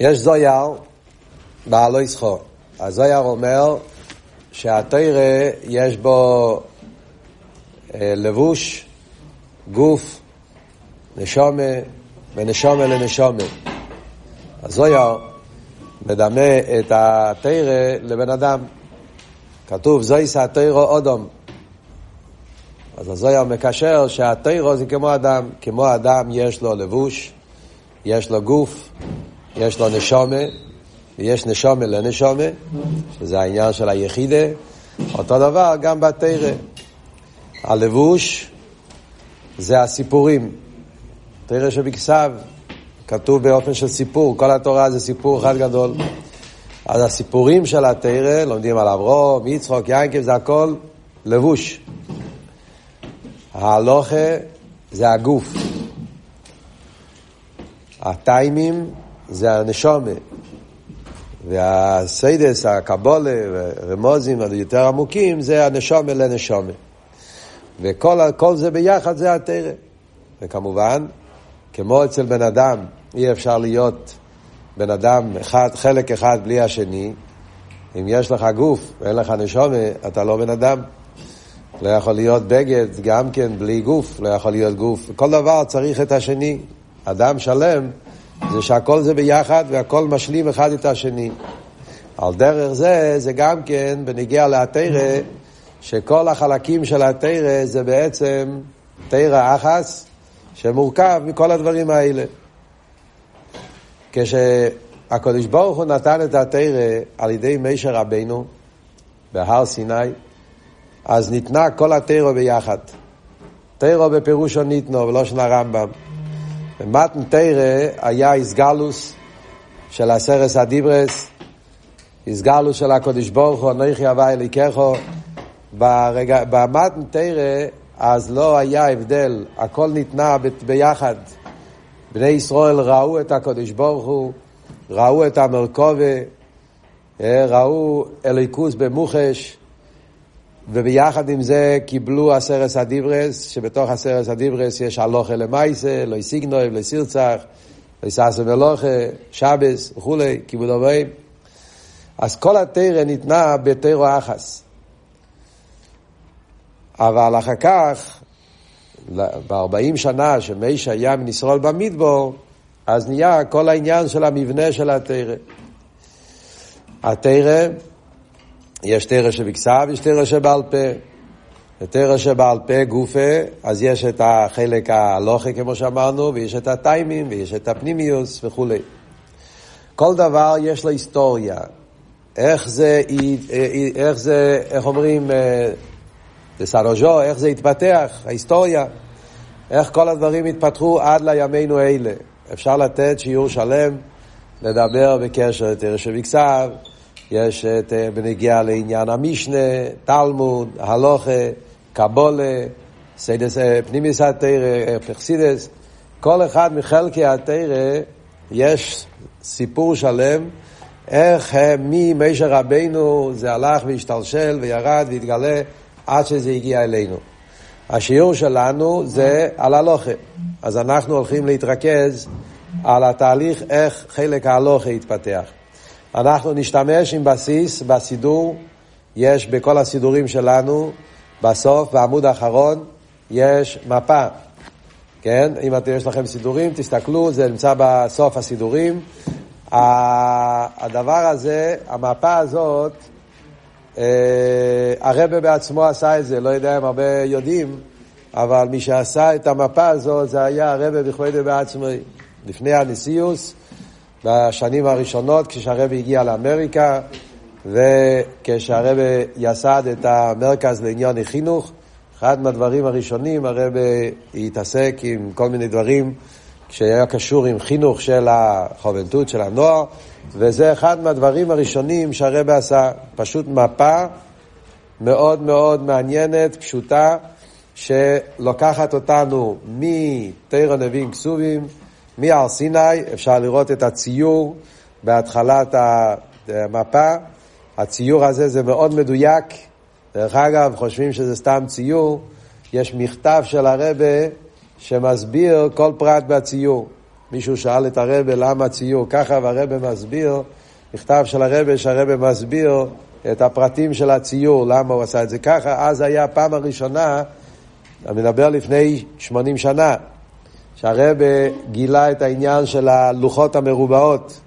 יש זויר בעלו יסחו. הזויר אומר שהתרא יש בו אה, לבוש, גוף, נשומה ונשומה לנשומה. הזויר מדמה את התרא לבן אדם. כתוב זויס התרא אודום. אז הזויר מקשר שהתרא זה כמו אדם. כמו אדם יש לו לבוש, יש לו גוף, יש לו נשומה, ויש נשומה לנשומה, שזה העניין של היחידה. אותו דבר גם בתרא. הלבוש זה הסיפורים. תרא שבכסב, כתוב באופן של סיפור, כל התורה זה סיפור אחד גדול. אז הסיפורים של התרא, לומדים על אברום, יצחוק, יענקב, זה הכל לבוש. ההלוכה זה הגוף. הטיימים זה הנשומה. והסיידס, הקבולה, רמוזים היותר עמוקים, זה הנשומה לנשומה. וכל זה ביחד זה התרא. וכמובן, כמו אצל בן אדם, אי אפשר להיות בן אדם אחד, חלק אחד בלי השני. אם יש לך גוף ואין לך נשומה, אתה לא בן אדם. לא יכול להיות בגד גם כן בלי גוף, לא יכול להיות גוף. כל דבר צריך את השני. אדם שלם זה שהכל זה ביחד והכל משלים אחד את השני. על דרך זה, זה גם כן בניגיע לתרא, שכל החלקים של התרא זה בעצם תרא אחס, שמורכב מכל הדברים האלה. כשהקדוש ברוך הוא נתן את התרא על ידי מישר רבנו בהר סיני, אז ניתנה כל התרא ביחד. תרא בפירושו ניתנו, ולא של הרמב"ם. במתן תרא היה איסגלוס של הסרס הדיברס, איסגלוס של הקדוש ברוך הוא, אנכי הווי אליקךו. במתן תרא אז לא היה הבדל, הכל ניתנה ביחד. בני ישראל ראו את הקדוש ברוך הוא, ראו את המרכובה, אה, ראו אליקוס במוחש, וביחד עם זה קיבלו הסרס הדיברס, שבתוך הסרס הדיברס יש הלוכה למייסה, לא סיגנוי, לא סירצח, לא ססה מלוכה, שבס וכולי, כיבוד אבוים. אז כל התרא ניתנה בתרא אחס. אבל אחר כך, ב-40 שנה שמיישה היה מניסרול במדבור, אז נהיה כל העניין של המבנה של התרא. התרא, יש תרא שבכסף, יש תרא שבעל פה. תרא שבעל פה גופה, אז יש את החלק הלוכה כמו שאמרנו, ויש את הטיימים, ויש את הפנימיוס וכולי. כל דבר יש לו היסטוריה. איך זה, איך זה, איך אומרים, לסרוז'ו, איך זה התפתח, ההיסטוריה, איך כל הדברים התפתחו עד לימינו אלה. אפשר לתת שיעור שלם, לדבר בקשר לתורה שבכתב, יש את אה, בנוגע לעניין המשנה, תלמוד, הלכה, קבלה, חסידות, אה, פנימיות התורה, פרסידס, כל אחד מחלקי התרא יש סיפור שלם איך ממשה רבנו זה הלך והשתלשל וירד והתגלה עד שזה הגיע אלינו. השיעור שלנו זה על הלוכה. אז אנחנו הולכים להתרכז על התהליך איך חלק ההלוכה יתפתח. אנחנו נשתמש עם בסיס בסידור, יש בכל הסידורים שלנו, בסוף, בעמוד האחרון, יש מפה. כן? אם אתם, יש לכם סידורים, תסתכלו, זה נמצא בסוף הסידורים. הדבר הזה, המפה הזאת, אה, הרבה בעצמו עשה את זה, לא יודע אם הרבה יודעים, אבל מי שעשה את המפה הזאת זה היה הרבה בכבודי בעצמו. לפני הנשיאוס, בשנים הראשונות, כשהרבה הגיע לאמריקה, וכשהרבה יסד את המרכז לעניין החינוך, אחד מהדברים הראשונים, הרבה התעסק עם כל מיני דברים שהיה קשור עם חינוך של החובנטות, של הנוער, וזה אחד מהדברים הראשונים שהרבא עשה, פשוט מפה מאוד מאוד מעניינת, פשוטה, שלוקחת אותנו מתרא נביאים כסובים, מהר סיני, אפשר לראות את הציור בהתחלת המפה. הציור הזה זה מאוד מדויק. דרך אגב, חושבים שזה סתם ציור. יש מכתב של הרבה שמסביר כל פרט בציור. מישהו שאל את הרבה למה ציור ככה, והרבה מסביר, מכתב של הרבה, שהרבה מסביר את הפרטים של הציור, למה הוא עשה את זה ככה. אז היה הפעם הראשונה, אני מדבר לפני 80 שנה, שהרבה גילה את העניין של הלוחות המרובעות.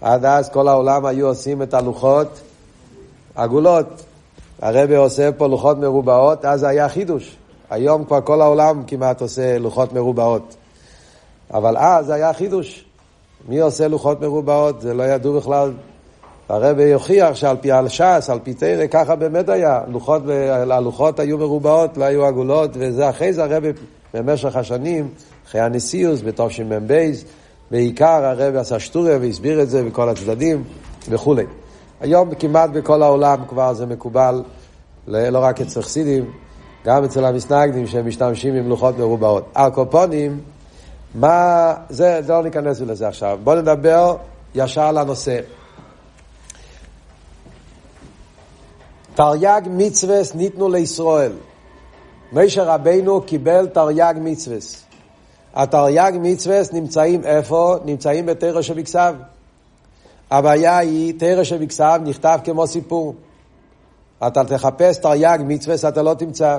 עד אז כל העולם היו עושים את הלוחות עגולות. הרבה עושה פה לוחות מרובעות, אז היה חידוש. היום כבר כל העולם כמעט עושה לוחות מרובעות. אבל אז היה חידוש. מי עושה לוחות מרובעות? זה לא ידעו בכלל. הרבי יוכיח שעל פי ש"ס, על פי תרא, ככה באמת היה. לוחות, הלוחות היו מרובעות, לא היו עגולות, וזה אחרי זה הרבי במשך השנים, אחרי הנשיאוס, בתשמ"ב, בעיקר הרבי עשה שטוריה והסביר את זה בכל הצדדים וכולי. היום כמעט בכל העולם כבר זה מקובל, לא רק אצל חסידים, גם אצל המסנגדים שהם משתמשים עם לוחות מרובעות. הקופונים, מה, זה, לא ניכנס לזה עכשיו. בואו נדבר ישר לנושא. תרי"ג מצווה ניתנו לישראל. משה רבינו קיבל תרי"ג מצווה. התרי"ג מצווה נמצאים איפה? נמצאים בתרא שבכסב. הבעיה היא, תרא שבכסב נכתב כמו סיפור. אתה תחפש תרי"ג מצווה, אתה לא תמצא.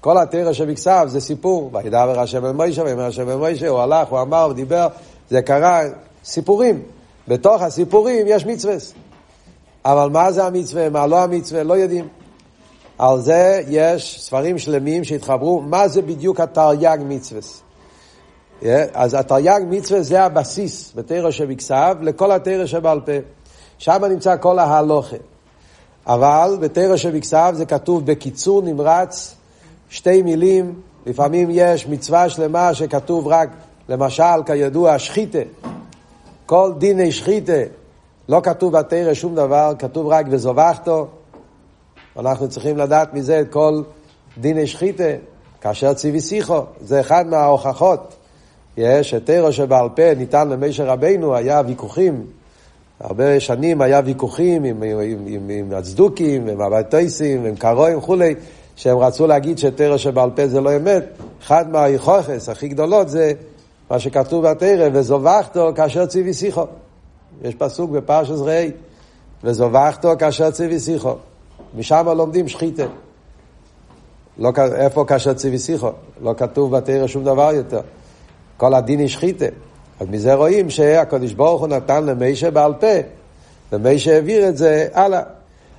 כל התרא שבכסב זה סיפור. וידבר השם אל מוישה, ויאמר השם אל מוישה, הוא הלך, הוא אמר, הוא דיבר, זה קרה, סיפורים. בתוך הסיפורים יש מצווה. אבל מה זה המצווה, מה לא המצווה, לא יודעים. על זה יש ספרים שלמים שהתחברו, מה זה בדיוק התרי"ג מצווה. אז התרי"ג מצווה זה הבסיס בתרא שבכסב לכל התרא שבעל פה. שם נמצא כל ההלוכה. אבל בתרא שבכסב זה כתוב בקיצור נמרץ, שתי מילים, לפעמים יש מצווה שלמה שכתוב רק, למשל, כידוע, שחיתה. כל דיני שחיתה, לא כתוב בתרא שום דבר, כתוב רק וזובחתו. אנחנו צריכים לדעת מזה את כל דיני שחיתה, כאשר ציווי שיחו. זה אחד מההוכחות. שתרא שבעל פה ניתן למשה רבינו, היה ויכוחים הרבה שנים היה ויכוחים עם, עם, עם, עם הצדוקים, עם הבטויסים, עם קרואים וכולי, שהם רצו להגיד שתרא שבעל פה זה לא אמת. אחד מהיכוחס הכי גדולות זה מה שכתוב בתרא, וזובחתו כאשר ציווי שיחו. יש פסוק בפרשת ראי, וזובחתו כאשר ציווי שיחו. משם לומדים שחיתה. לא, איפה כאשר ציווי שיחו? לא כתוב בתרא שום דבר יותר. כל הדין היא שחיתה. אז מזה רואים שהקדוש ברוך הוא נתן למישה בעל פה, ומישה העביר את זה הלאה.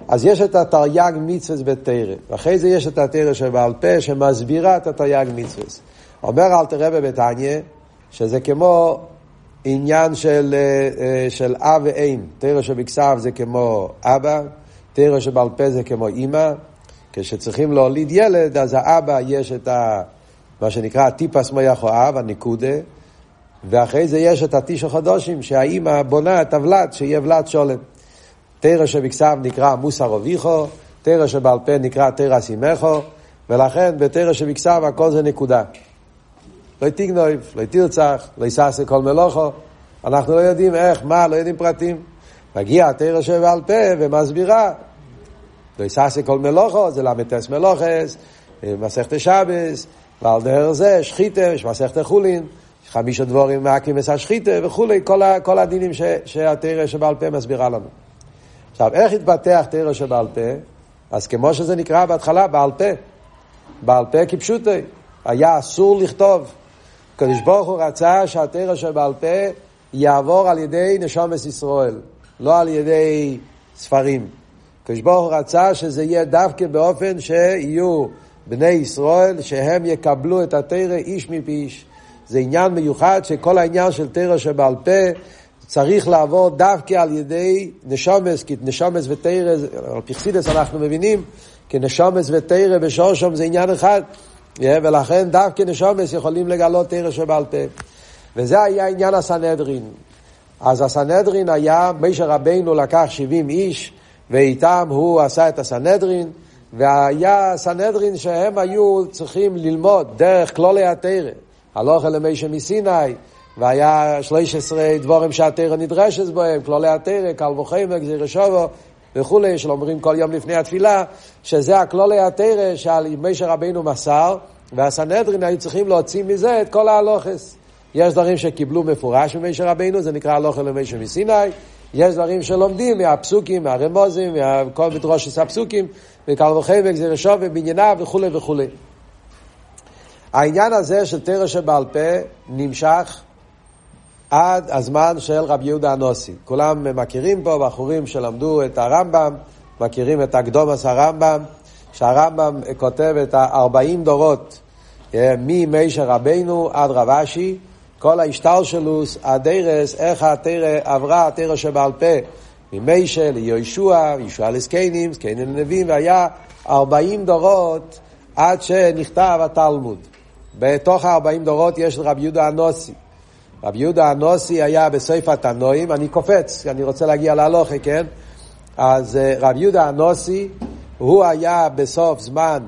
אז יש את התרי"ג מצווה בתרא, ואחרי זה יש את התרא שבעל פה שמסבירה את התרי"ג מצווה. אומר אלתר רבי בתניא, שזה כמו עניין של, אה, אה, של אב ואם. תרא שבכסף זה כמו אבא, תרא שבעל פה זה כמו אימא. כשצריכים להוליד ילד, אז האבא יש את ה, מה שנקרא טיפס מויח או אב, הנקודה, ואחרי זה יש את התשע חדושים, שהאימא בונה את הוולד, שיהיה ולד שולם. תרא שבכסף נקרא מוסר אביכו, תרא שבעל פה נקרא תרא סימכו, ולכן בתרא שבכסף הכל זה נקודה. לא תגנוב, לא תרצח, לא יססה כל מלוכו. אנחנו לא יודעים איך, מה, לא יודעים פרטים. מגיע התרא שבעל פה ומסבירה. לא יססה כל מלוכו, זה ל"ס מלוכס, מסכת שבס, ועל דרך זה שחיתה, יש מסכת חולין. חמישה דבורים מעקים וסשחיתה וכולי, כל, כל הדינים שהתרא שבעל פה מסבירה לנו. עכשיו, איך התפתח תרא שבעל פה? אז כמו שזה נקרא בהתחלה, בעל פה. בעל פה כפשוטי. היה אסור לכתוב. הקדוש ברוך הוא רצה שהתרא שבעל פה יעבור על ידי נשומת ישראל, לא על ידי ספרים. הקדוש ברוך הוא רצה שזה יהיה דווקא באופן שיהיו בני ישראל, שהם יקבלו את התרא איש מפי איש. זה עניין מיוחד שכל העניין של תרא שבעל פה צריך לעבור דווקא על ידי נשומס, כי נשומס ותרא, על פרסידס אנחנו מבינים, כי נשומס ותרא בשורשום זה עניין אחד, ולכן דווקא נשומס יכולים לגלות תרא שבעל פה. וזה היה עניין הסנהדרין. אז הסנהדרין היה, מישר רבינו לקח 70 איש, ואיתם הוא עשה את הסנהדרין, והיה סנהדרין שהם היו צריכים ללמוד דרך כלולי התרא. הלוכה למשה מסיני, והיה 13 דבורים שהתרא נדרשת בהם, כללי התרא, קל וחמר, גזיר שובו וכולי, שאומרים כל יום לפני התפילה, שזה הכללי התרא שעל משה רבינו מסר, והסנהדרין היו צריכים להוציא מזה את כל ההלוכס. יש דברים שקיבלו מפורש ממשה רבינו, זה נקרא הלוך אל משה מסיני, יש דברים שלומדים מהפסוקים, מהרמוזים, מכל מדרוש הפסוקים, וקל וחמק, זה רשוב ובנייניו וכולי וכולי. העניין הזה של תרא שבעל פה נמשך עד הזמן של רבי יהודה הנוסי. כולם מכירים פה, בחורים שלמדו את הרמב"ם, מכירים את הקדומס הרמב"ם, שהרמב"ם כותב את ה-40 דורות אה, מימי רבינו עד רב אשי, כל ההשתלשלוס, הדרס, איך התרא עברה, התרא שבעל פה, ממיישה ליהושע, ישוע לזקנים, זקנים לנביאים, והיה 40 דורות עד שנכתב התלמוד. בתוך ה-40 דורות יש רבי יהודה הנוסי. רבי יהודה הנוסי היה בספר התנועים, אני קופץ, אני רוצה להגיע להלוכה, כן? אז אה, רבי יהודה הנוסי, הוא היה בסוף זמן,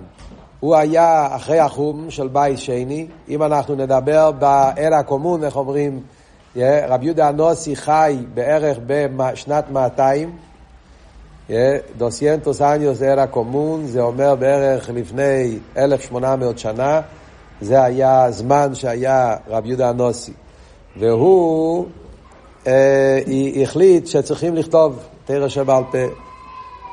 הוא היה אחרי החום של בית שני. אם אנחנו נדבר באל הקומון, איך אומרים, רבי יהודה הנוסי חי בערך בשנת 200. דוסיינטוס אניוס אל הקומון, זה אומר בערך לפני 1800 שנה. זה היה הזמן שהיה רבי יהודה הנוסי. והוא אה, החליט שצריכים לכתוב תרא שבעל פה.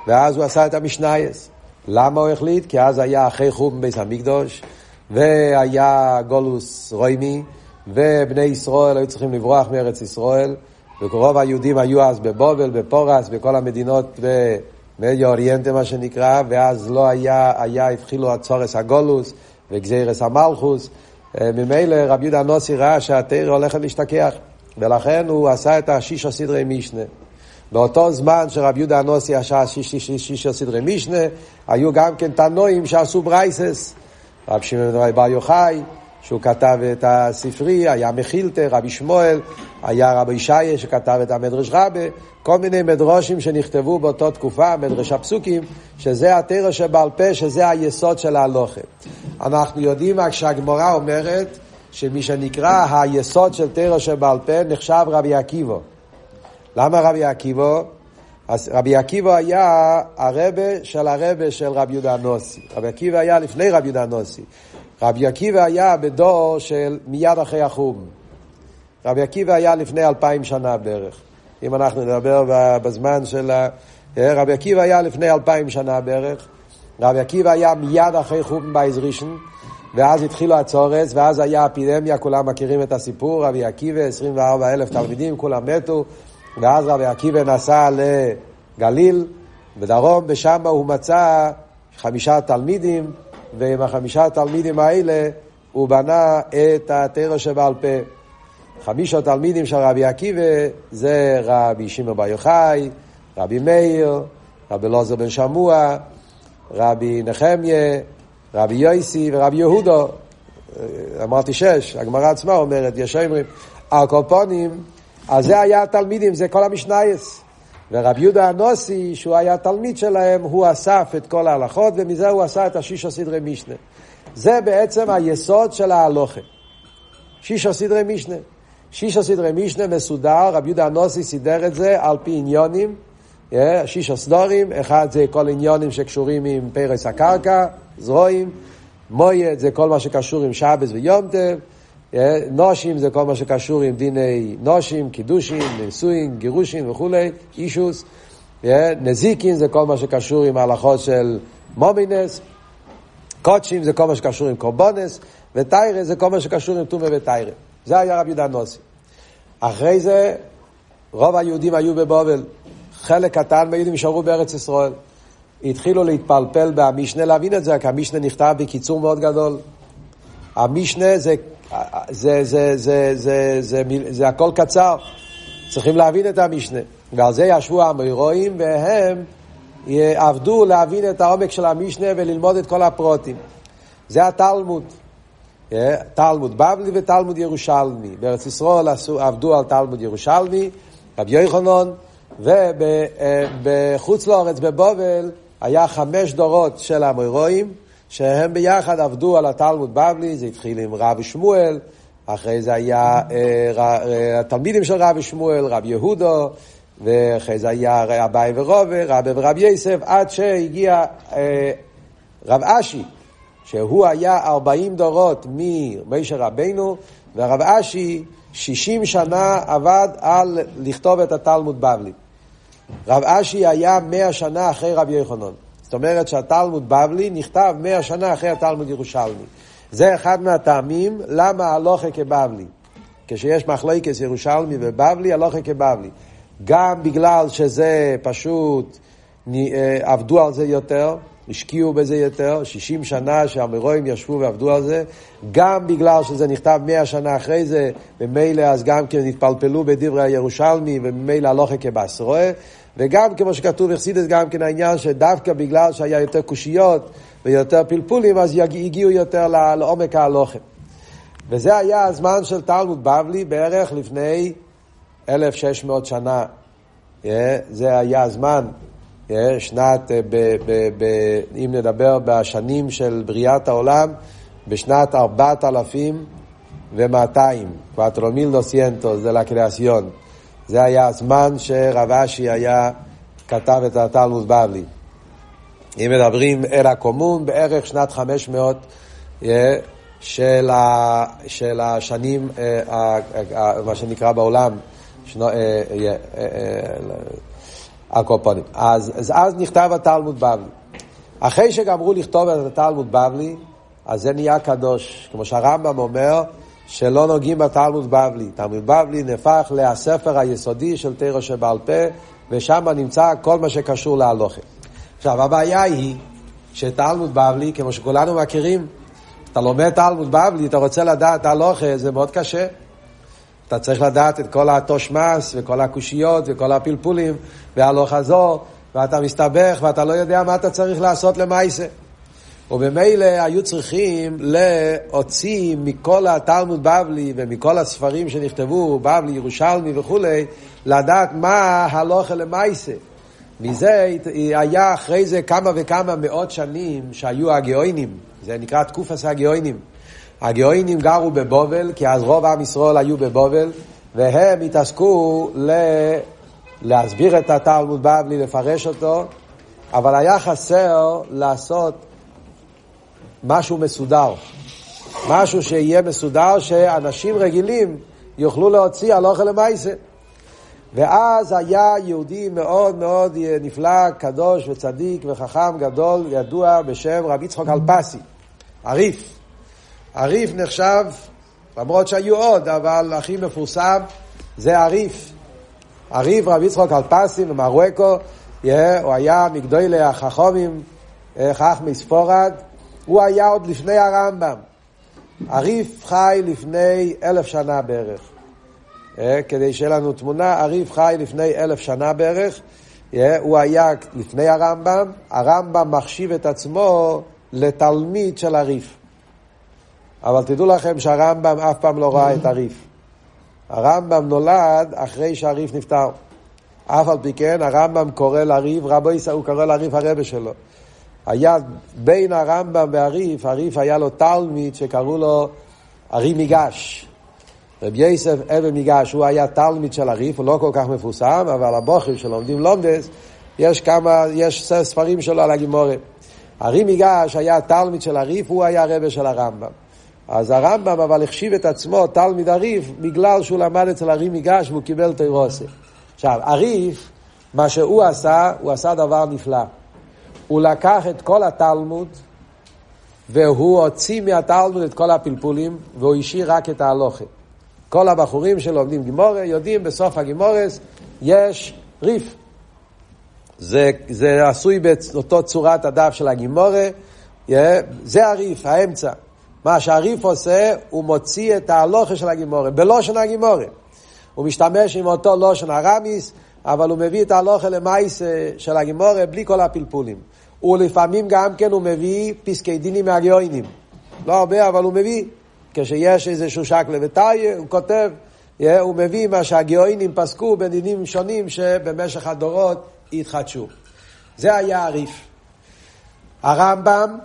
ואז הוא עשה את המשנייס. למה הוא החליט? כי אז היה אחרי חום בית המקדוש, והיה גולוס רוימי, ובני ישראל היו צריכים לברוח מארץ ישראל, ורוב היהודים היו אז בבובל, בפורס, בכל המדינות במדיה אוריינטה מה שנקרא, ואז לא היה, היה, התחילו הצורס הגולוס וגזירס המלכוס. אה, ממילא רבי יהודה הנוסי ראה שהתרא הולכת להשתכח, ולכן הוא עשה את השישה סדרי משנה. באותו זמן שרבי יהודה הנוסי עשה שישה סדרי משנה, היו גם כן תנועים שעשו ברייסס. רבי שמעון בר יוחאי, שהוא כתב את הספרי, היה מחילתה, רבי שמואל, היה רבי ישעיה שכתב את המדרש רבה, כל מיני מדרושים שנכתבו באותה תקופה, מדרש הפסוקים, שזה התרא שבעל פה, שזה היסוד של ההלוכה. אנחנו יודעים רק שהגמורה אומרת שמי שנקרא היסוד של תרא שבעל פה נחשב רבי עקיבא. למה רבי עקיבא? אז רבי עקיבא היה הרבה של הרבה של רבי יהודה הנוסי. רבי עקיבא היה לפני רבי יהודה הנוסי. רבי עקיבא היה בדור של מיד אחרי החום. רבי עקיבא היה לפני אלפיים שנה בערך. אם אנחנו נדבר בזמן של... רבי עקיבא היה לפני אלפיים שנה בערך. רבי עקיבא היה מיד אחרי חום בייז ראשון, ואז התחילו הצורס, ואז היה אפידמיה, כולם מכירים את הסיפור, רבי עקיבא, 24 אלף תלמידים, כולם מתו, ואז רבי עקיבא נסע לגליל, בדרום, ושם הוא מצא חמישה תלמידים, ועם החמישה תלמידים האלה הוא בנה את התרא שבעל פה. חמישה תלמידים של רבי עקיבא זה רבי שמעון בר יוחאי, רבי מאיר, רבי לוזר בן שמוע, רבי נחמיה, רבי יויסי ורבי יהודו. אמרתי שש, הגמרא עצמה אומרת, יש אומרים, הקופונים, אז זה היה התלמידים, זה כל המשנייס. ורבי יהודה הנוסי, שהוא היה תלמיד שלהם, הוא אסף את כל ההלכות, ומזה הוא עשה את השישה סדרי משנה. זה בעצם היסוד של ההלוכה. שישה סדרי משנה. שישה סדרי משנה מסודר, רבי יהודה הנוסי סידר את זה על פי עניונים, שישה סדורים, אחד זה כל עניונים שקשורים עם פרס הקרקע, זרועים, מויד זה כל מה שקשור עם שבס ויום טב, נושים זה כל מה שקשור עם דיני נושים, קידושים, נישואין, גירושין וכולי, אישוס. נזיקין זה כל מה שקשור עם ההלכות של מומינס. קודשים זה כל מה שקשור עם קורבונס. ותיירה זה כל מה שקשור עם טומא ותיירה. זה היה רבי יהודה נוסי. אחרי זה, רוב היהודים היו בבובל. חלק קטן מהיהודים נשארו בארץ ישראל. התחילו להתפלפל במשנה, להבין את זה, כי המשנה נכתב בקיצור מאוד גדול. המשנה זה זה, זה, זה, זה, זה, זה, זה הכל קצר. צריכים להבין את המשנה. ועל זה ישבו המוירואים, והם עבדו להבין את העומק של המשנה וללמוד את כל הפרוטים. זה התלמוד. תלמוד בבלי ותלמוד ירושלמי. בארץ ישראל עבדו על תלמוד ירושלמי, רבי יוחנן, ובחוץ לארץ, בבובל, היה חמש דורות של המוירואים. שהם ביחד עבדו על התלמוד בבלי, זה התחיל עם רב שמואל, אחרי זה היה אה, התלמידים של רב שמואל, רב יהודו, ואחרי זה היה אביי ורובה, רבי ורב יוסף, עד שהגיע אה, רב אשי, שהוא היה ארבעים דורות ממישר רבנו, והרב אשי שישים שנה עבד על לכתוב את התלמוד בבלי. רב אשי היה מאה שנה אחרי רבי יוחנן. זאת אומרת שהתלמוד בבלי נכתב מאה שנה אחרי התלמוד ירושלמי. זה אחד מהטעמים למה הלוכה כבבלי. כשיש מחלוקס ירושלמי ובבלי, הלוכה כבבלי. גם בגלל שזה פשוט, אה, עבדו על זה יותר, השקיעו בזה יותר, 60 שנה שהמרואים ישבו ועבדו על זה, גם בגלל שזה נכתב 100 שנה אחרי זה, ומילא אז גם כן התפלפלו בדברי הירושלמי, וממילא הלוכה כבשרואה, וגם כמו שכתוב אכסידס, גם כן העניין שדווקא בגלל שהיה יותר קושיות ויותר פלפולים, אז הגיעו יותר לעומק ההלוכה. וזה היה הזמן של תלמוד בבלי בערך לפני 1,600 שנה. זה היה הזמן, שנת, ב, ב, ב, אם נדבר בשנים של בריאת העולם, בשנת 4,200, קואטרומיל סיינטו, זה לקריאסיון. זה היה הזמן שרב אשי היה, כתב את התלמוד בבלי. אם מדברים אל הקומון, בערך שנת 500 של, ה, של השנים, מה שנקרא בעולם, שנו, הקופונים. אז, אז אז נכתב התלמוד בבלי. אחרי שגמרו לכתוב את התלמוד בבלי, אז זה נהיה קדוש. כמו שהרמב"ם אומר, שלא נוגעים בתלמוד בבלי. תלמוד בבלי נהפך לספר היסודי של תירו שבעל פה, ושם נמצא כל מה שקשור להלוכה. עכשיו, הבעיה היא שתלמוד בבלי, כמו שכולנו מכירים, אתה לומד תלמוד בבלי, אתה רוצה לדעת הלוכה, זה מאוד קשה. אתה צריך לדעת את כל התושמס וכל הקושיות וכל הפלפולים והלוך חזור, ואתה מסתבך ואתה לא יודע מה אתה צריך לעשות למעשה. ובמילא היו צריכים להוציא מכל התלמוד בבלי ומכל הספרים שנכתבו, בבלי, ירושלמי וכולי, לדעת מה הלוכה למעשה. מזה היה אחרי זה כמה וכמה מאות שנים שהיו הגאוינים, זה נקרא תקופת הגאוינים. הגאוינים גרו בבובל, כי אז רוב עם ישראל היו בבובל, והם התעסקו ל... להסביר את התלמוד בבלי, לפרש אותו, אבל היה חסר לעשות משהו מסודר. משהו שיהיה מסודר, שאנשים רגילים יוכלו להוציא אוכל למעשה. ואז היה יהודי מאוד מאוד נפלא, קדוש וצדיק וחכם גדול, ידוע בשם רבי יצחוק אלפסי, עריף. הריף נחשב, למרות שהיו עוד, אבל הכי מפורסם זה הריף. הריף רבי יצחוק אלפסי ומרוקו, הוא היה מגדולי החכומים, חכמי ספורד, הוא היה עוד לפני הרמב"ם. הריף חי לפני אלף שנה בערך. כדי שיהיה לנו תמונה, הריף חי לפני אלף שנה בערך. הוא היה לפני הרמב"ם, הרמב"ם מחשיב את עצמו לתלמיד של הריף. אבל תדעו לכם שהרמב"ם אף פעם לא ראה את הריף. הרמב"ם נולד אחרי שהריף נפטר. אף על פי כן, הרמב"ם קורא לריף, רבו ישראל, הוא קורא לריף הרבה שלו. היה בין הרמב"ם והריף, הריף היה לו תלמיד שקראו לו ארי מיגש. רבי יוסף אבן מיגש, הוא היה תלמיד של הריף, הוא לא כל כך מפורסם, אבל הבוחרים שלומדים לומדס, יש כמה, יש ספרים שלו על הגימורת. ארי מיגש היה תלמיד של הריף, הוא היה רבה של הרמב"ם. אז הרמב"ם אבל החשיב את עצמו תלמיד הריף בגלל שהוא למד אצל הרי מיגש והוא קיבל תירוסה. עכשיו, הריף, מה שהוא עשה, הוא עשה דבר נפלא. הוא לקח את כל התלמוד והוא הוציא מהתלמוד את כל הפלפולים והוא השאיר רק את ההלוכה. כל הבחורים שלומדים גימורה יודעים בסוף הגימורס יש ריף. זה, זה עשוי באותו צורת הדף של הגימורה, זה הריף, האמצע. מה שהריף עושה, הוא מוציא את ההלוכה של הגימורה, בלושן הגימורה. הוא משתמש עם אותו לושן הרמיס, אבל הוא מביא את ההלוכה למייס של הגימורה בלי כל הפלפולים. ולפעמים גם כן הוא מביא פסקי דינים מהגאוינים. לא הרבה, אבל הוא מביא. כשיש איזשהו שקלה וטריה, הוא כותב, הוא מביא מה שהגאוינים פסקו בדינים שונים שבמשך הדורות התחדשו. זה היה הריף. הרמב"ם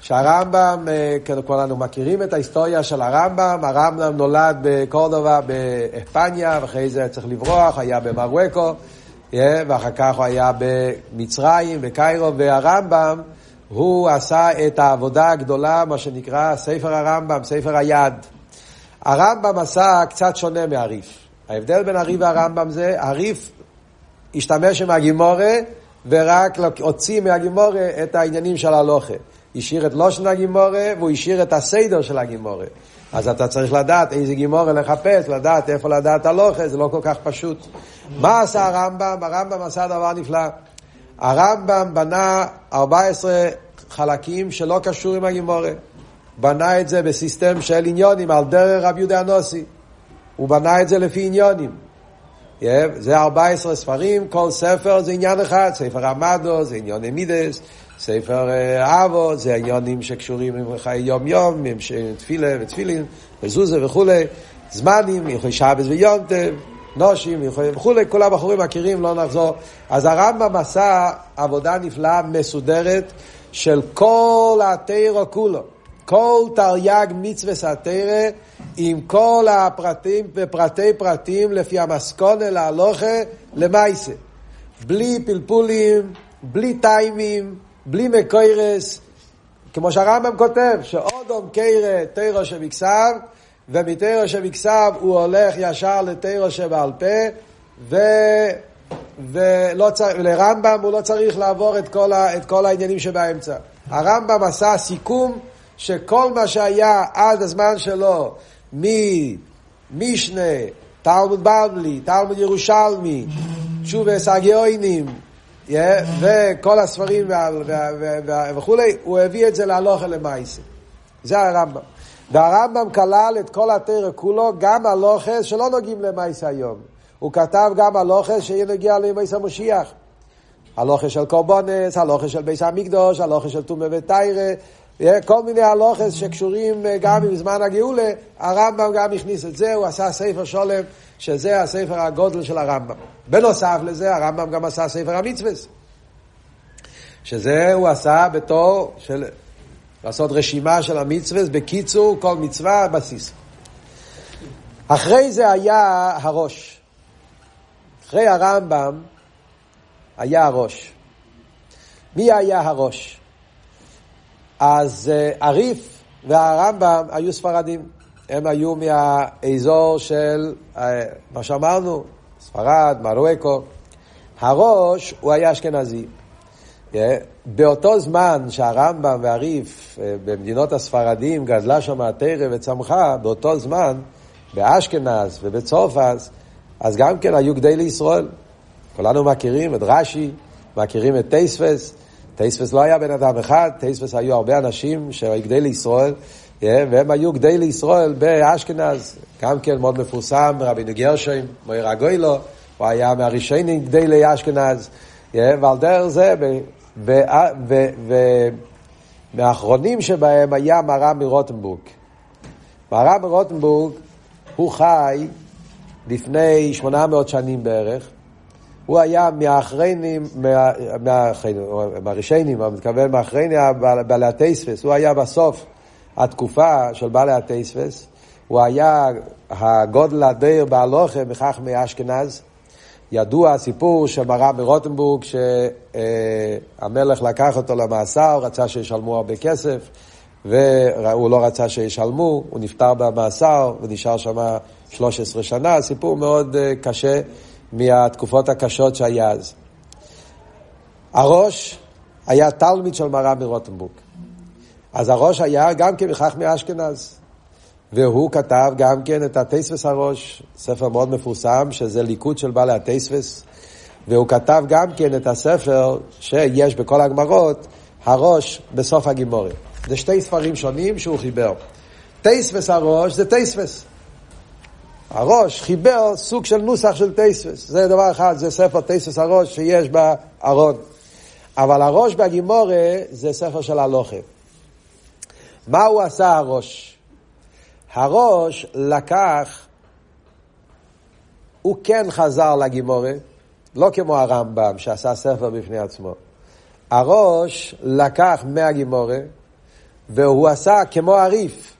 שהרמב"ם, אה, כולנו מכירים את ההיסטוריה של הרמב"ם, הרמב"ם נולד בקורדובה באספניה, ואחרי זה צריך לברוח, היה במרוקו, אה, ואחר כך הוא היה במצרים, בקיירו, והרמב"ם, הוא עשה את העבודה הגדולה, מה שנקרא ספר הרמב"ם, ספר היד. הרמב"ם עשה קצת שונה מהריף. ההבדל בין הריף והרמב"ם זה, הריף השתמש עם הגימורה ורק הוציא מהגימורה את העניינים של הלוכה. השאיר את לושן הגימורה והוא השאיר את הסדר של הגימורה. אז אתה צריך לדעת איזה גימורה לחפש, לדעת איפה לדעת הלוכה, זה לא כל כך פשוט. מה עשה הרמב"ם? הרמב"ם עשה דבר נפלא. הרמב"ם בנה 14 חלקים שלא קשור עם הגימורה. בנה את זה בסיסטם של עניונים, על דרך רב יהודה הנוסי. הוא בנה את זה לפי עניונים. זה 14 ספרים, כל ספר זה עניין אחד, ספר עמדו זה עניין מידס, ספר אה, אבו זה עניינים שקשורים עם חיי יום יום, עם תפילה ותפילין, מזוזה וכולי, זמנים, יכול שבס ויונטב, נושים וכולי, כל הבחורים מכירים, לא נחזור. אז הרמב"ם עשה עבודה נפלאה, מסודרת, של כל התירו כולו. כל תרי"ג מצווה סתירה עם כל הפרטים ופרטי פרטים לפי המסכונה להלוכה למעשה. בלי פלפולים, בלי טיימים, בלי מקוירס, כמו שהרמב"ם כותב, שאודום קיירה תירו שבכסב, ומתירו שבכסב הוא הולך ישר לתירו שבעל פה, ו... ולא צר... לרמב"ם הוא לא צריך לעבור את כל, ה... את כל העניינים שבאמצע. הרמב"ם עשה סיכום שכל מה שהיה עד הזמן שלו, ממשנה, תלמוד בבלי, תלמוד ירושלמי, תשובה סגיונים, וכל הספרים וכולי, הוא הביא את זה להלוכה למעשה. זה הרמב"ם. והרמב"ם כלל את כל התרא כולו, גם הלוכה שלא נוגעים למעשה היום. הוא כתב גם הלוכה שיהיה נגיע למעשה המשיח. הלוכה של קורבונס, הלוכה של ביס המקדוש, הלוכה של טומא ותיירה, כל מיני הלוכס שקשורים אה, גם עם זמן הגאולה, הרמב"ם גם הכניס את זה, הוא עשה ספר שולם, שזה הספר הגודל של הרמב"ם. בנוסף לזה, הרמב"ם גם עשה ספר המצווה. שזה הוא עשה בתור של לעשות רשימה של המצווה, בקיצור, כל מצווה, בסיס. אחרי זה היה הראש. אחרי הרמב"ם היה הראש. מי היה הראש? אז הריף והרמב"ם היו ספרדים. הם היו מהאזור של, uh, מה שאמרנו, ספרד, מרוקו. הראש הוא היה אשכנזי. Yeah. באותו זמן שהרמב"ם והריף במדינות הספרדים גדלה שם התרא וצמחה, באותו זמן באשכנז ובצורפס, אז גם כן היו גדי לישראל. כולנו מכירים את רש"י, מכירים את טייספס, טייספס לא היה בן אדם אחד, טייספס היו הרבה אנשים שהיו גדי לישראל, והם היו גדי לישראל באשכנז, גם כן מאוד מפורסם, רבינו גרשוין, מויר הגוילו, הוא היה מהראשונים גדי לאשכנז, ועל דרך זה, ומהאחרונים שבהם היה מרם מרוטנבורג. מרם מרוטנבורג, הוא חי לפני 800 שנים בערך, הוא היה מהאחריינים, מהראשיינים, אני מתכוון מהאחריינים, בעלי הטייספס, הוא היה בסוף התקופה של בעלי הטייספס, הוא היה הגודל הדיר בהלוכה מחכמי אשכנז. ידוע הסיפור של מרם מרוטנבורג, שהמלך לקח אותו למאסר, רצה שישלמו הרבה כסף, והוא לא רצה שישלמו, הוא נפטר במאסר ונשאר שם 13 שנה, סיפור מאוד אה, קשה. מהתקופות הקשות שהיה אז. הראש היה תלמיד של מרן מרוטנבורג. אז הראש היה גם כן מחכמי אשכנז. והוא כתב גם כן את הטייספס הראש, ספר מאוד מפורסם, שזה ליכוד של בעלי הטייספס. והוא כתב גם כן את הספר שיש בכל הגמרות, הראש בסוף הגימורים. זה שתי ספרים שונים שהוא חיבר. טייספס הראש זה טייספס. הראש חיבר סוג של נוסח של טייספס. זה דבר אחד, זה ספר טייספס הראש שיש בארון. אבל הראש בגימורה זה ספר של הלוחם. מה הוא עשה הראש? הראש לקח, הוא כן חזר לגימורה, לא כמו הרמב"ם שעשה ספר בפני עצמו. הראש לקח מהגימורה והוא עשה כמו הריף.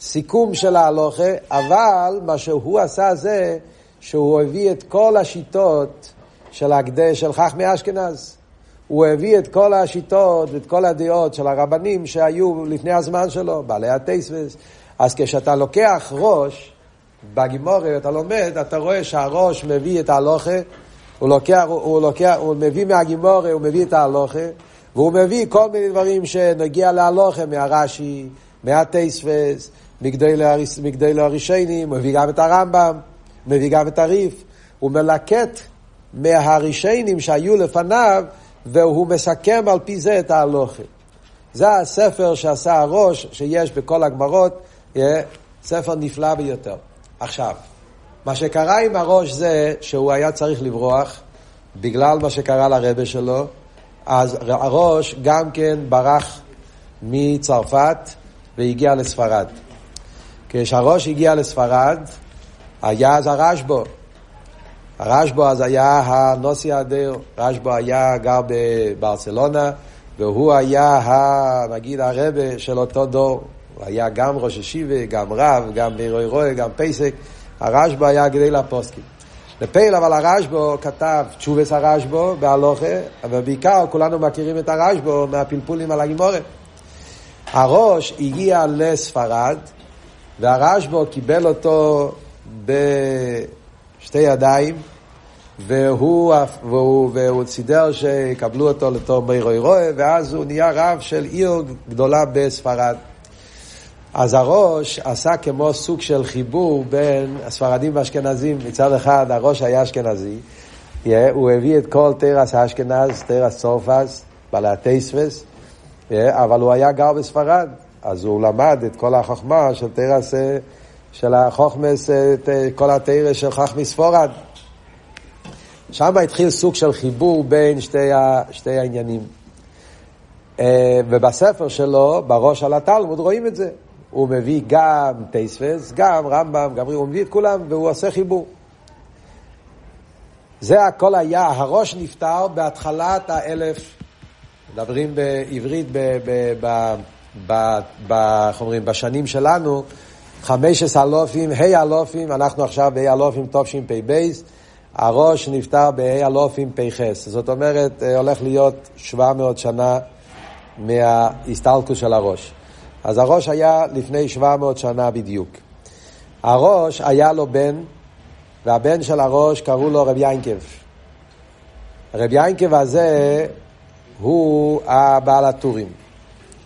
סיכום של ההלוכה, אבל מה שהוא עשה זה שהוא הביא את כל השיטות של הקדש של חכמי אשכנז. הוא הביא את כל השיטות ואת כל הדעות של הרבנים שהיו לפני הזמן שלו, בעלי הטייסבס, אז כשאתה לוקח ראש, בגימורי אתה לומד, אתה רואה שהראש מביא את ההלוכה, הוא לוקח, הוא לוקח, הוא מביא מהגימורי, הוא מביא את ההלוכה, והוא מביא כל מיני דברים שנגיע להלוכה, מהרש"י, מהטייספס, מגדלו הרישיינים, הוא מביא גם את הרמב"ם, מביא גם את הריף, הוא מלקט מהרישיינים שהיו לפניו, והוא מסכם על פי זה את ההלוכה. זה הספר שעשה הראש, שיש בכל הגמרות, ספר נפלא ביותר. עכשיו, מה שקרה עם הראש זה שהוא היה צריך לברוח בגלל מה שקרה לרבה שלו, אז הראש גם כן ברח מצרפת והגיע לספרד. כשהראש הגיע לספרד, היה אז הרשב"ו. הרשב"ו אז היה הנוסי האדיר, רשב"ו היה גר בברצלונה, והוא היה, ה, נגיד, הרבה של אותו דור. הוא היה גם ראש ישיבה, גם רב, גם בירוי רוי, גם פסק. הרשב"ו היה גדל הפוסקים. לפייל אבל הרשב"ו כתב תשובס הרשב"ו בהלוכה, אבל בעיקר כולנו מכירים את הרשב"ו מהפלפולים על הגימורת. הראש הגיע לספרד, והרשב"ו קיבל אותו בשתי ידיים, והוא, והוא, והוא סידר שיקבלו אותו לתור מירוי רואה, ואז הוא נהיה רב של עיר גדולה בספרד. אז הראש עשה כמו סוג של חיבור בין הספרדים והאשכנזים. מצד אחד הראש היה אשכנזי, הוא הביא את כל תרס האשכנז, תרס צורפס, בעלי הטייספס, yeah, אבל הוא היה גר בספרד, אז הוא למד את כל החוכמה של תרס, של החוכמס, את אה, כל התרס של חכמי ספורד. שם התחיל סוג של חיבור בין שתי, ה, שתי העניינים. אה, ובספר שלו, בראש על התלמוד, רואים את זה. הוא מביא גם טייספס, גם רמב"ם, גם הוא מביא את כולם, והוא עושה חיבור. זה הכל היה, הראש נפטר בהתחלת האלף, מדברים בעברית, ב, ב, ב, ב, ב, איך אומרים, בשנים שלנו, חמש עשר אלופים, ה' אלופים, אנחנו עכשיו בה' אלופים תשפ"ב, הראש נפטר בה' אלופים פ"ח, זאת אומרת, אה, הולך להיות 700 שנה מההסתלקות של הראש. אז הראש היה לפני 700 שנה בדיוק. הראש היה לו בן, והבן של הראש קראו לו רב יינקב. רב יינקב הזה הוא הבעל הטורים.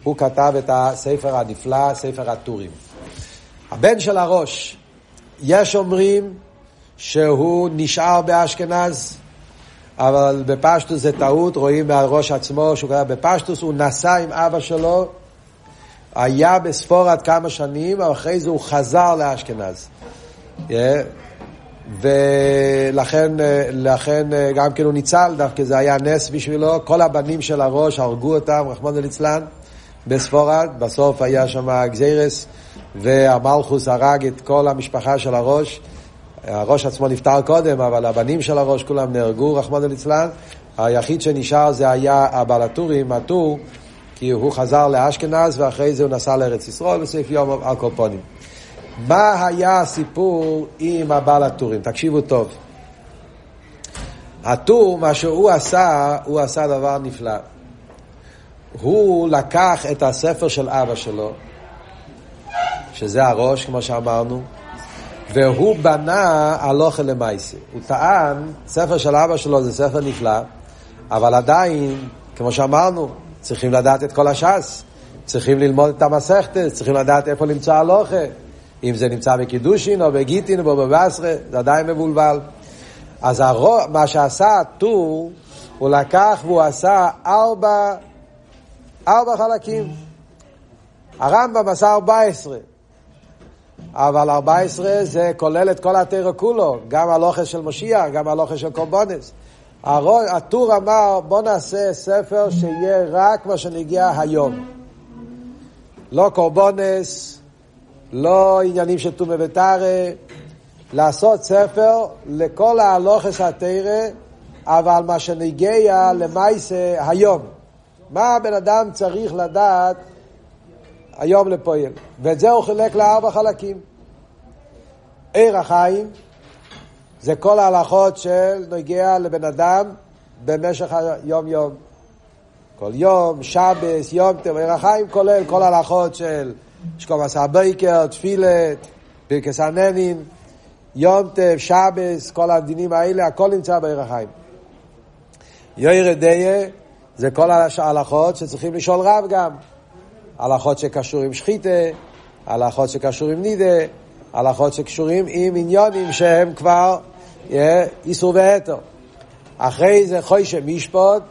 הוא כתב את הספר הנפלא, ספר הטורים. הבן של הראש, יש אומרים שהוא נשאר באשכנז, אבל בפשטוס זה טעות, רואים מהראש עצמו שהוא כתב בפשטוס, הוא נסע עם אבא שלו היה בספורד כמה שנים, אחרי זה הוא חזר לאשכנז. Yeah. ולכן לכן, גם כן הוא ניצל, דווקא זה היה נס בשבילו. כל הבנים של הראש הרגו אותם, רחמנא ליצלן, בספורד. בסוף היה שם גזירס, והמלכוס הרג את כל המשפחה של הראש. הראש עצמו נפטר קודם, אבל הבנים של הראש כולם נהרגו, רחמנא ליצלן. היחיד שנשאר זה היה הבלטורים, הטור. כי הוא חזר לאשכנז ואחרי זה הוא נסע לארץ ישראל בסעיף יום על קופונים. מה היה הסיפור עם הבעל הטורים? תקשיבו טוב. הטור, מה שהוא עשה, הוא עשה דבר נפלא. הוא לקח את הספר של אבא שלו, שזה הראש, כמו שאמרנו, והוא בנה הלוכה למייסי. הוא טען, ספר של אבא שלו זה ספר נפלא, אבל עדיין, כמו שאמרנו, צריכים לדעת את כל הש"ס, צריכים ללמוד את המסכתס, צריכים לדעת איפה למצוא הלוכה. אם זה נמצא בקידושין או בגיטין או בבסרה, זה עדיין מבולבל. אז הרוב, מה שעשה הטור, הוא לקח והוא עשה ארבע, ארבע חלקים. הרמב"ם עשה ארבע עשרה. אבל ארבע עשרה זה כולל את כל התרא כולו, גם הלוכה של משיח, גם הלוכה של קורבונס. הטור אמר, בוא נעשה ספר שיהיה רק מה שנגיע היום. לא קורבונס, לא עניינים של טומא וטרא, לעשות ספר לכל ההלוכס התרא, אבל מה שנגיע למעשה היום. מה הבן אדם צריך לדעת היום לפועל. ואת זה הוא חילק לארבע חלקים. עיר החיים, זה כל ההלכות של נוגע לבן אדם במשך היום-יום. כל יום, שבס, יום טוב, ערך חיים כולל כל ההלכות של שקומס הבייקר, תפילה, פרקס הננין, יום טף, שבס, כל הדינים האלה, הכל נמצא בעיר החיים. יוירא דיה זה כל ההלכות שצריכים לשאול רב גם. הלכות שקשור עם שחיתה, הלכות שקשור עם נידה, הלכות שקשורים עם עניונים שהם כבר איסור והתר. אחרי זה חוישה משפוט,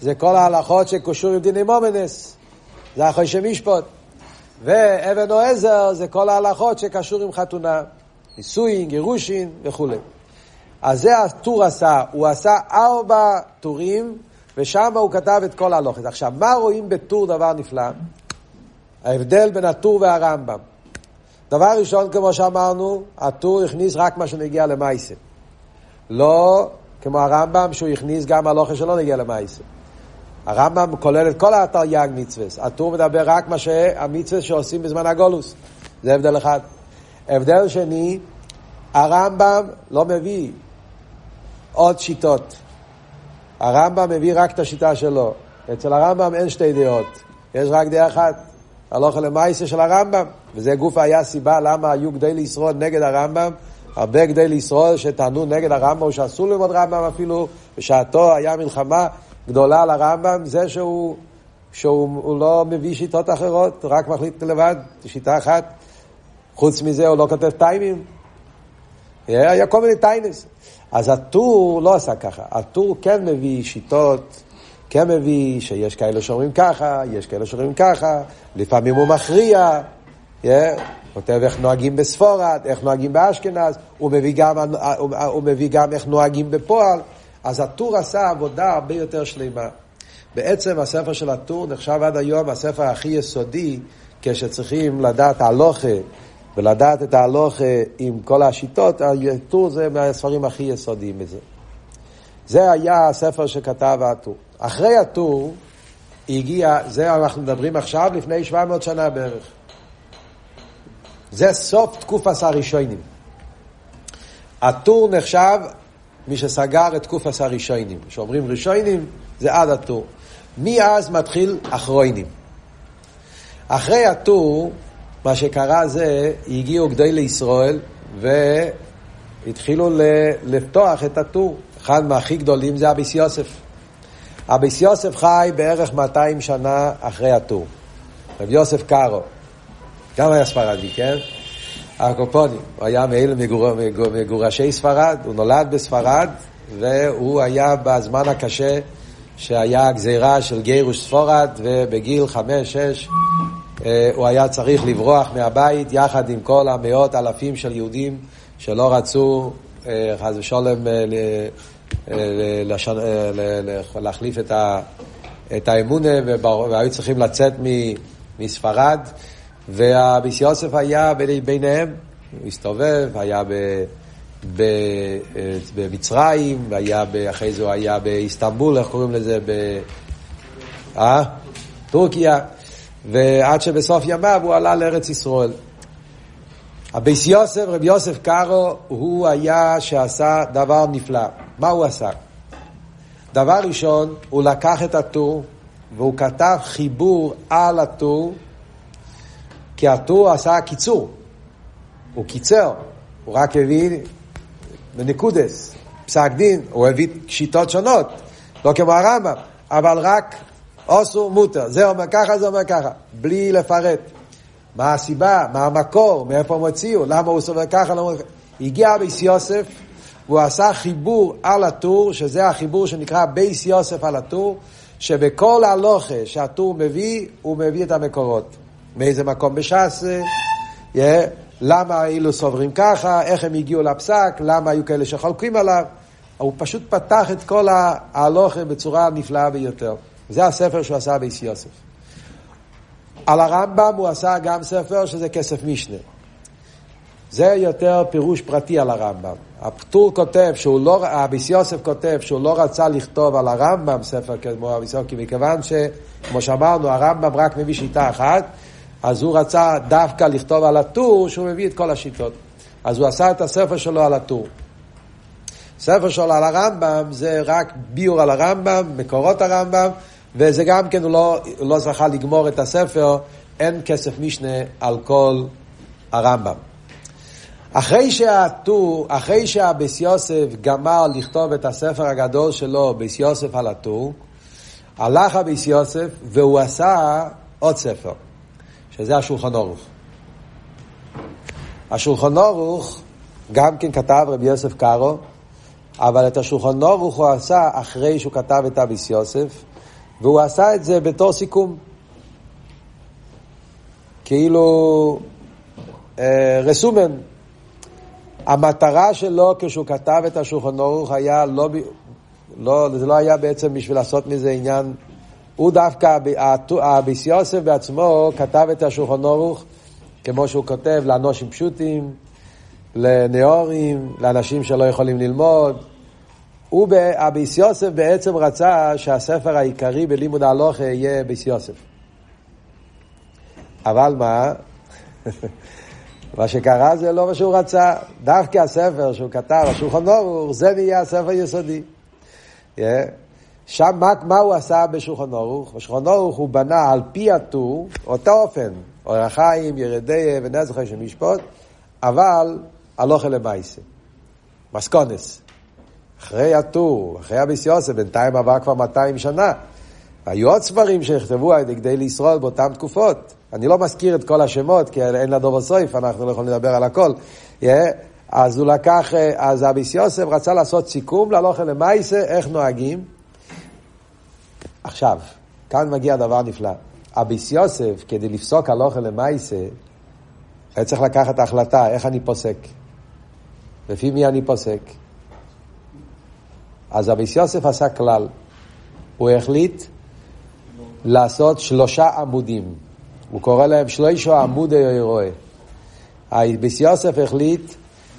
זה כל ההלכות שקשור עם דיני מומנס, זה החוישה משפוט. ואבן או עזר זה כל ההלכות שקשור עם חתונה, נישואין, גירושין וכולי. אז זה הטור עשה, הוא עשה ארבע טורים, ושם הוא כתב את כל ההלוכת. עכשיו, מה רואים בטור דבר נפלא? ההבדל בין הטור והרמב"ם. דבר ראשון, כמו שאמרנו, הטור הכניס רק מה שנגיע למעשה. לא כמו הרמב"ם, שהוא הכניס גם הלוכה שלא נגיע למעשה. הרמב"ם כולל את כל התרי"ג מצווה. הטור מדבר רק מה שהמצווה שעושים בזמן הגולוס. זה הבדל אחד. הבדל שני, הרמב"ם לא מביא עוד שיטות. הרמב"ם מביא רק את השיטה שלו. אצל הרמב"ם אין שתי דעות, יש רק דעה אחת. הלוך למעשה של הרמב"ם, וזה גוף היה סיבה למה היו גדי לשרוד נגד הרמב"ם, הרבה גדי לשרוד שטענו נגד הרמב"ם, שאסור ללמוד רמב"ם אפילו, בשעתו היה מלחמה גדולה על הרמב"ם, זה שהוא, שהוא לא מביא שיטות אחרות, רק מחליט לבד, שיטה אחת. חוץ מזה הוא לא כותב טיימים. היה כל מיני טיינס. אז הטור לא עשה ככה, הטור כן מביא שיטות, כן מביא שיש כאלה שאומרים ככה, יש כאלה שאומרים ככה, לפעמים הוא מכריע, כותב איך נוהגים בספורד, איך נוהגים באשכנז, הוא מביא, גם, הוא מביא גם איך נוהגים בפועל, אז הטור עשה עבודה הרבה יותר שלמה. בעצם הספר של הטור נחשב עד היום הספר הכי יסודי כשצריכים לדעת הלוכה ולדעת את ההלוך עם כל השיטות, הטור זה מהספרים הכי יסודיים בזה. זה היה הספר שכתב הטור. אחרי הטור הגיע, זה אנחנו מדברים עכשיו, לפני 700 שנה בערך. זה סוף תקופת הראשונים. הטור נחשב מי שסגר את תקופת הראשונים. כשאומרים ראשונים, זה עד הטור. מאז מתחיל אחרונים. אחרי הטור מה שקרה זה, הגיעו גדי לישראל והתחילו לפתוח את הטור. אחד מהכי גדולים זה אביס יוסף. אביס יוסף חי בערך 200 שנה אחרי הטור. רב יוסף קארו, גם היה ספרדי, כן? הקופונים, הוא היה מאלה מגור, מגור, מגורשי ספרד, הוא נולד בספרד והוא היה בזמן הקשה שהיה גזירה של גירוש ספורד ובגיל חמש, שש הוא היה צריך לברוח מהבית יחד עם כל המאות אלפים של יהודים שלא רצו, אה, חס ושלום, אה, להחליף את האמונה והיו צריכים לצאת מספרד והביס יוסף היה ביניהם, הוא הסתובב, היה ב... במצרים, והיה אחרי זה הוא היה באיסטנבול, איך קוראים לזה? ב... אה? טורקיה. ועד שבסוף ימיו הוא עלה לארץ ישראל. הביס יוסף, רבי יוסף קארו, הוא היה שעשה דבר נפלא. מה הוא עשה? דבר ראשון, הוא לקח את הטור והוא כתב חיבור על הטור, כי הטור עשה קיצור. הוא קיצר, הוא רק הביא בנקודות, פסק דין, הוא הביא שיטות שונות, לא כמו הרמב"ם, אבל רק אסור מותר, זה אומר ככה, זה אומר ככה, בלי לפרט. מה הסיבה, מה המקור, מאיפה הם הוציאו, למה הוא סובר ככה, למה הוא... הגיע בית יוסף, והוא עשה חיבור על הטור, שזה החיבור שנקרא בית יוסף על הטור, שבכל הלכה שהטור מביא, הוא מביא את המקורות. מאיזה מקום? בש"ס, yeah, למה אילו סוברים ככה, איך הם הגיעו לפסק, למה היו כאלה שחולקים עליו. הוא פשוט פתח את כל ההלוכה בצורה נפלאה ביותר. זה הספר שהוא עשה באיס יוסף. על הרמב"ם הוא עשה גם ספר שזה כסף משנה. זה יותר פירוש פרטי על הרמב"ם. הפטור כותב שהוא לא, אביס יוסף כותב שהוא לא רצה לכתוב על הרמב"ם ספר כמו אביס יוסף, מכיוון שכמו שאמרנו, הרמב"ם רק מביא שיטה אחת, אז הוא רצה דווקא לכתוב על הטור שהוא מביא את כל השיטות. אז הוא עשה את הספר שלו על הטור. ספר שלו על הרמב"ם זה רק ביור על הרמב"ם, מקורות הרמב"ם, וזה גם כן, הוא לא, הוא לא זכה לגמור את הספר, אין כסף משנה על כל הרמב"ם. אחרי שהטור, אחרי שהביס יוסף גמר לכתוב את הספר הגדול שלו, ביס יוסף על הטור, הלך הביס יוסף והוא עשה עוד ספר, שזה השולחן אורוך. השולחן אורוך גם כן כתב רבי יוסף קארו, אבל את השולחן אורוך הוא עשה אחרי שהוא כתב את אביס יוסף, והוא עשה את זה בתור סיכום. כאילו אה, רסומן. המטרה שלו כשהוא כתב את השולחן אורוך היה לא, לא, זה לא היה בעצם בשביל לעשות מזה עניין, הוא דווקא, אביס יוסף בעצמו כתב את השולחן אורוך כמו שהוא כותב לאנושים פשוטים, לנאורים, לאנשים שלא יכולים ללמוד. הוא, הביס יוסף בעצם רצה שהספר העיקרי בלימוד ההלוכה יהיה ביס יוסף. אבל מה? מה שקרה זה לא מה שהוא רצה. דווקא הספר שהוא כתב, השולחן אורוך, זה נהיה הספר יסודי. Yeah. שם, מה, מה הוא עשה בשולחן אורוך? בשולחן אורוך הוא בנה על פי הטור, אותו אופן, אור החיים, ירדי ונזכר של משפוט, אבל הלוכה למעשה. מסקונס. אחרי הטור, אחרי אביס יוסף, בינתיים עבר כבר 200 שנה. היו עוד ספרים שנכתבו על גדי לישראל באותן תקופות. אני לא מזכיר את כל השמות, כי אין לדובר סויף, אנחנו לא יכולים לדבר על הכל. Yeah. אז הוא לקח, אז אביס יוסף רצה לעשות סיכום להלוכה למעשה, איך נוהגים. עכשיו, כאן מגיע דבר נפלא. אביס יוסף, כדי לפסוק הלוכה למעשה, היה צריך לקחת החלטה איך אני פוסק. לפי מי אני פוסק. אז אביס יוסף עשה כלל. הוא החליט לעשות שלושה עמודים. הוא קורא להם שלושה עמודי רואה. אביס יוסף החליט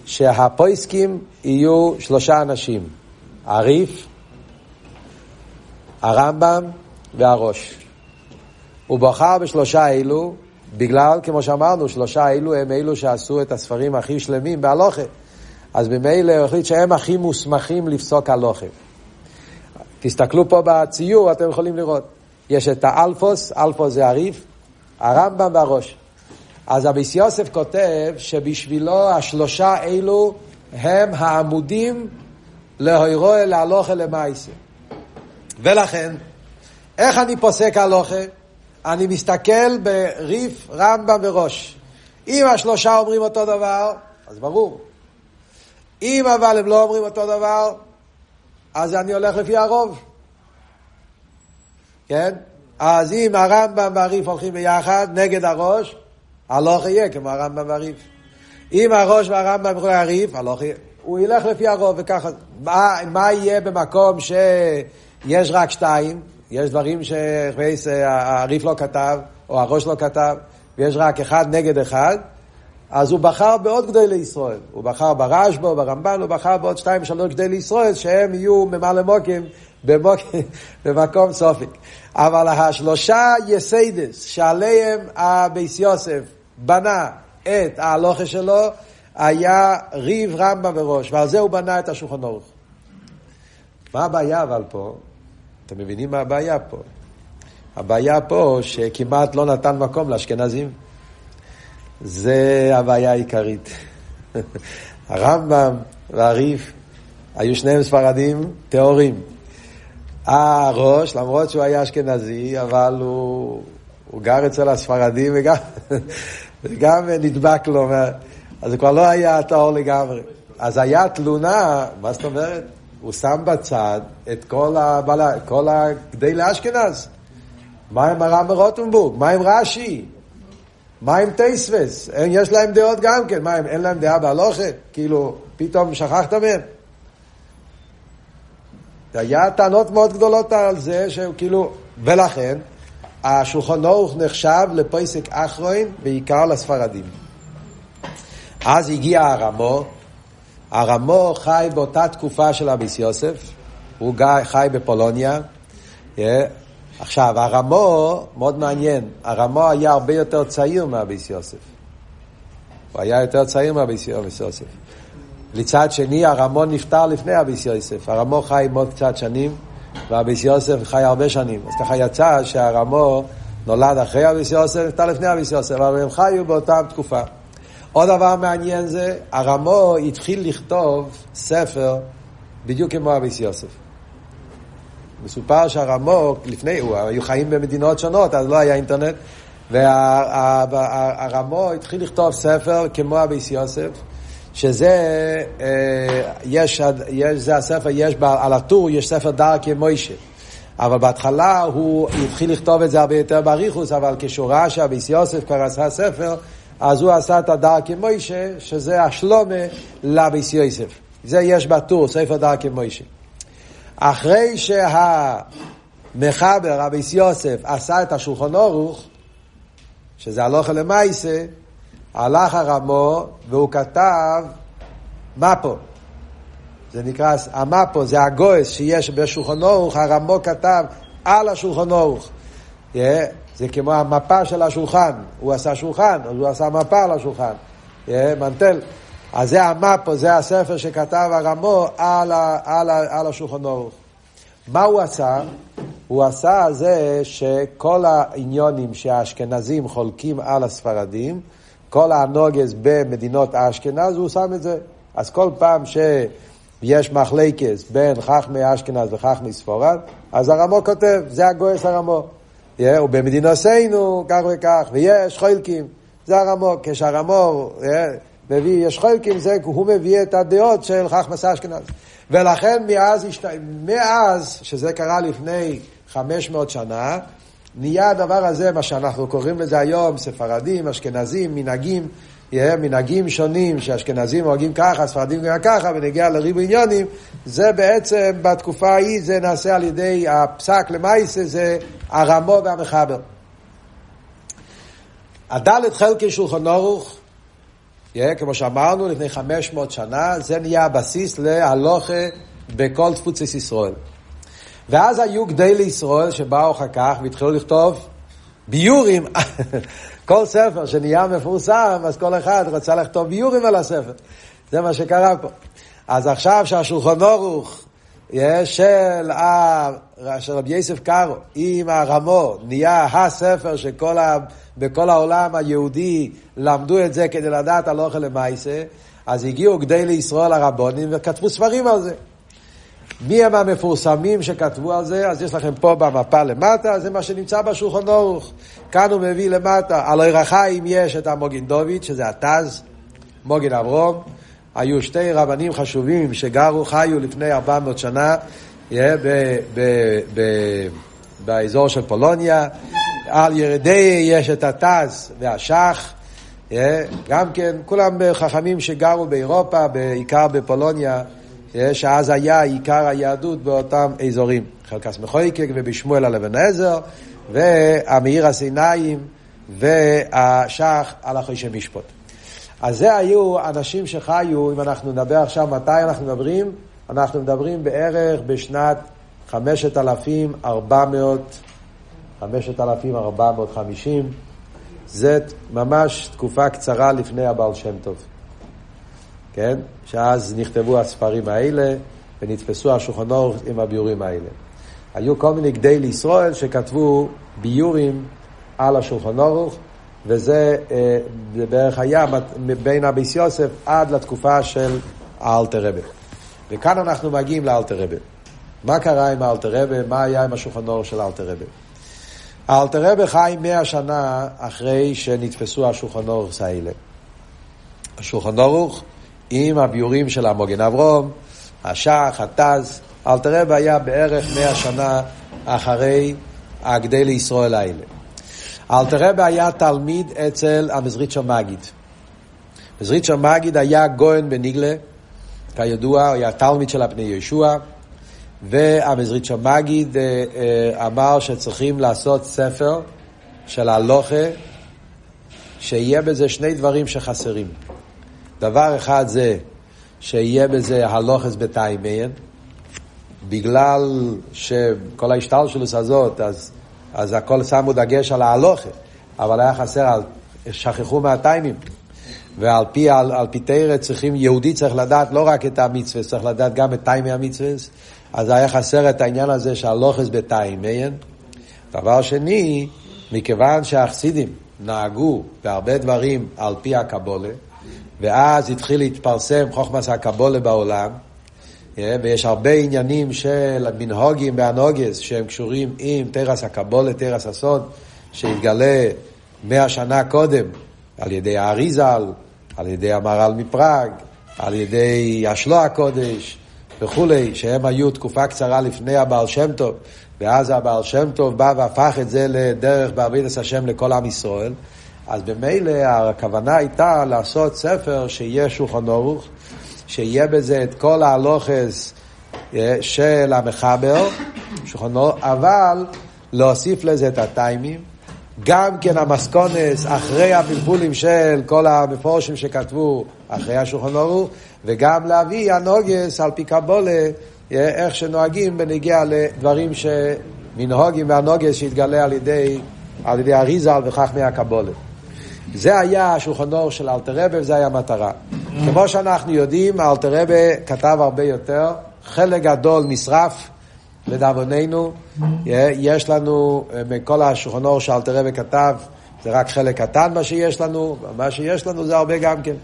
שהפויסקים יהיו שלושה אנשים. הריף, הרמב"ם והראש. הוא בחר בשלושה אלו, בגלל, כמו שאמרנו, שלושה אלו הם אלו שעשו את הספרים הכי שלמים בהלוכה. אז ממילא הוא החליט שהם הכי מוסמכים לפסוק הלוכה. תסתכלו פה בציור, אתם יכולים לראות. יש את האלפוס, אלפוס זה הריף, הרמב"ם והראש. אז אביס יוסף כותב שבשבילו השלושה אלו הם העמודים להוירואה להלוכה למעשה. ולכן, איך אני פוסק הלוכה? אני מסתכל בריף, רמב"ם וראש. אם השלושה אומרים אותו דבר, אז ברור. אם אבל הם לא אומרים אותו דבר, אז אני הולך לפי הרוב. כן? אז אם הרמב"ם והריף הולכים ביחד, נגד הראש, הלוך יהיה כמו הרמב"ם והריף. אם הראש והרמב"ם יכולים להריף, הלוך יהיה. הוא ילך לפי הרוב וככה. מה, מה יהיה במקום שיש רק שתיים? יש דברים שהריף לא כתב, או הראש לא כתב, ויש רק אחד נגד אחד, אז הוא בחר בעוד גדולי ישראל. הוא בחר ברשב"א, ברמב"ן, הוא בחר בעוד שתיים שלוש גדולי ישראל, שהם יהיו ממלא מוקים במקום סופיק. אבל השלושה יסיידס שעליהם הביס יוסף בנה את ההלוכה שלו, היה ריב רמב"ם וראש, ועל זה הוא בנה את השולחן ערוך. מה הבעיה אבל פה? אתם מבינים מה הבעיה פה? הבעיה פה שכמעט לא נתן מקום לאשכנזים. זה הבעיה העיקרית. הרמב"ם והריף היו שניהם ספרדים טהורים. הראש, למרות שהוא היה אשכנזי, אבל הוא, הוא גר אצל הספרדים וגם, וגם נדבק לו, אז זה כבר לא היה טהור לגמרי. אז היה תלונה, מה זאת אומרת? הוא שם בצד את כל, הבעלה, כל הגדי לאשכנז. מה עם הרמב"ם רוטנבורג? מה עם רש"י? מה עם טייסווס? יש להם דעות גם כן. מה, אין להם דעה בהלוכה? כאילו, פתאום שכחת מהם? היה טענות מאוד גדולות על זה, שהוא כאילו... ולכן, השולחן אורך נחשב לפויסק אחרוין, בעיקר לספרדים. אז הגיע הרמו, הרמו חי באותה תקופה של אביס יוסף, הוא חי בפולוניה. עכשיו, הרמו, מאוד מעניין, הרמו היה הרבה יותר צעיר מאביס יוסף. הוא היה יותר צעיר מאביס יוסף. מצד שני, הרמו נפטר לפני אביס יוסף. הרמו חי מאוד קצת שנים, ואביס יוסף חי הרבה שנים. אז ככה יצא שהרמו נולד אחרי אביס יוסף, נפטר לפני אביס יוסף, אבל הם חיו באותה תקופה. עוד דבר מעניין זה, הרמו התחיל לכתוב ספר בדיוק כמו אביס יוסף. מסופר שהרמו, לפני, הוא היו חיים במדינות שונות, אז לא היה אינטרנט, והרמו התחיל לכתוב ספר כמו אביס יוסף, שזה, אה, יש, יש, זה הספר, יש על הטור, יש ספר דרכי מוישה. אבל בהתחלה הוא התחיל לכתוב את זה הרבה יותר באריכוס, אבל כשהוא ראה שאביס יוסף כבר עשה ספר, אז הוא עשה את הדרכי מוישה, שזה השלומה לאביס יוסף. זה יש בטור, ספר דרכי מוישה. אחרי שהמחבר, אביס יוסף, עשה את השולחון אורוך, שזה הלוכה למייסה, הלך הרמו והוא כתב מפו. זה נקרא, המפו זה הגויס שיש בשולחון אורוך, הרמו כתב על השולחון אורוך. Yeah, זה כמו המפה של השולחן, הוא עשה שולחן, אז הוא עשה מפה על השולחן, yeah, מנטל. אז זה המפו, זה הספר שכתב הרמו על, ה, על, ה, על השולחן אורוך. מה הוא עשה? הוא עשה זה שכל העניונים שהאשכנזים חולקים על הספרדים, כל הנוגס במדינות האשכנז, הוא שם את זה. אז כל פעם שיש מחלקס בין חכמי אשכנז וחכמי ספורד, אז הרמו כותב, זה הגויס הרמו. ובמדינותינו כך וכך, ויש חולקים, זה הרמו. כשהרמו מביא, יש חולקים, זה הוא מביא את הדעות של חכמס אשכנז. ולכן מאז, מאז, שזה קרה לפני 500 שנה, נהיה הדבר הזה, מה שאנחנו קוראים לזה היום, ספרדים, אשכנזים, מנהגים, מנהגים שונים, שאשכנזים נוהגים ככה, ספרדים גם ככה, ונגיע לריבו עניונים, זה בעצם בתקופה ההיא, זה נעשה על ידי הפסק למעשה, זה הרמו והמחבר. הדלת חלקי שולחן אורוך, כמו שאמרנו לפני 500 שנה, זה נהיה הבסיס להלוכה בכל תפוצס ישראל. ואז היו גדי לישראל שבאו אחר כך והתחילו לכתוב ביורים. כל ספר שנהיה מפורסם, אז כל אחד רצה לכתוב ביורים על הספר. זה מה שקרה פה. אז עכשיו שהשולחון אורוך של, רבי יוסף קארו עם הרמו נהיה הספר שכל ה... בכל העולם היהודי למדו את זה כדי לדעת על אוכל למעשה, אז הגיעו גדי לישראל הרבונים וכתבו ספרים על זה. מי הם המפורסמים שכתבו על זה? אז יש לכם פה במפה למטה, זה מה שנמצא בשולחון אורוך. כאן הוא מביא למטה. על הירחיים יש את המוגין דוד, שזה התז, מוגין אברום. היו שתי רבנים חשובים שגרו, חיו לפני 400 שנה yeah, ב- ב- ב- באזור של פולוניה. על ירדי יש את התז והשח. Yeah, גם כן, כולם חכמים שגרו באירופה, בעיקר בפולוניה. שאז היה עיקר היהדות באותם אזורים. חלקס מחויקק ובשמואל על אבן עזר, והמאיר הסיניים והשח על החוישי משפוט. אז זה היו אנשים שחיו, אם אנחנו נדבר עכשיו מתי אנחנו מדברים, אנחנו מדברים בערך בשנת 5,400, 5,450, זה ממש תקופה קצרה לפני הבעל שם טוב. כן? שאז נכתבו הספרים האלה ונתפסו השולחן אורך עם הביורים האלה. היו כל מיני גדי לישראל שכתבו ביורים על השולחן אורך, וזה אה, בערך היה בין אביס יוסף עד לתקופה של האלתר רבה. וכאן אנחנו מגיעים לאלתר רבה. מה קרה עם האלתר רבה? מה היה עם השולחן אורך של האלתר רבה? האלתר רבה חי מאה שנה אחרי שנתפסו השולחן אורך האלה. השולחן אורך עם הביורים של המוגן אברום, השח, התז. אלתר רב היה בערך מאה שנה אחרי הגדי לישראל האלה. אלתר רב היה תלמיד אצל המזריצ'ר מגיד. מזריצ'ר מגיד היה גויין בניגלה, כידוע, היה תלמיד של הפני ישוע, והמזריצ'ר מגיד אה, אה, אמר שצריכים לעשות ספר של הלוכה, שיהיה בזה שני דברים שחסרים. דבר אחד זה שיהיה בזה הלוכס בתיימיין, בגלל שכל ההשתלשלוס הזאת, אז, אז הכל שמו דגש על ההלוכה, אבל היה חסר, על, שכחו מהטיימים. ועל פי, על, על פי תרא צריכים, יהודי צריך לדעת לא רק את המצווה, צריך לדעת גם את טיימי המצווה, אז היה חסר את העניין הזה שהלוכס בתיימיין. דבר שני, מכיוון שהחסידים נהגו בהרבה דברים על פי הקבולה, ואז התחיל להתפרסם חוכמס הקבולה בעולם, ויש הרבה עניינים של מנהוגים והנוגס שהם קשורים עם תרס הקבולה, תרס הסוד, שהתגלה מאה שנה קודם על ידי האריזל, על ידי המהר"ל מפראג, על ידי השלו הקודש וכולי, שהם היו תקופה קצרה לפני הבעל שם טוב, ואז הבעל שם טוב בא והפך את זה לדרך בעבידת השם לכל עם ישראל. אז במילא הכוונה הייתה לעשות ספר שיהיה שולחן ערוך, שיהיה בזה את כל ההלוכס אה, של המחבר, ערוך, אבל להוסיף לזה את הטיימים. גם כן המסקונס אחרי הפלפולים של כל המפורשים שכתבו אחרי השולחן ערוך, וגם להביא הנוגס על פי קבולה, אה, איך שנוהגים בנגיע לדברים שמנהוגים והנוגס שהתגלה על ידי, על ידי אריזל וחכמי הקבולה. זה היה השולחן ערוך של אלתרבה וזה היה המטרה. כמו שאנחנו יודעים, אלתרבה כתב הרבה יותר, חלק גדול נשרף. לדאבוננו, יש לנו, אה, מכל השולחן אור שאלתרבה כתב, זה רק חלק קטן מה שיש לנו, מה שיש לנו זה הרבה גם כן.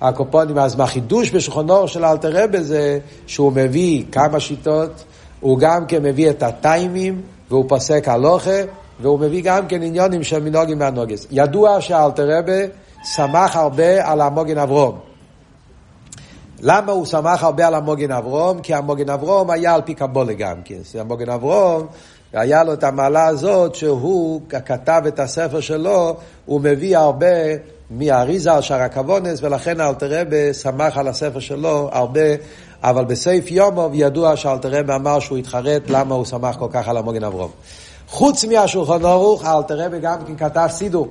הקופונים, אז מהחידוש בשולחן אור של אלתרבה זה שהוא מביא כמה שיטות, הוא גם כן מביא את הטיימים, והוא פוסק הלוכה, והוא מביא גם כן עניונים של מנהוגים והנוגס. ידוע שאלתרבה שמח הרבה על המוגן אברום. למה הוא שמח הרבה על המוגן אברום? כי המוגן אברום היה על פי קבולה גם כן. המוגן אברום, היה לו את המעלה הזאת שהוא כתב את הספר שלו, הוא מביא הרבה מאריזה על שער הכוונס, ולכן אלתרבה שמח על הספר שלו הרבה, אבל בסעיף יומוב ידוע שאלתרבה אמר שהוא התחרט למה הוא שמח כל כך על המוגן אברום. חוץ מהשולחן ערוך, אלתרבה גם כן כתב סידור.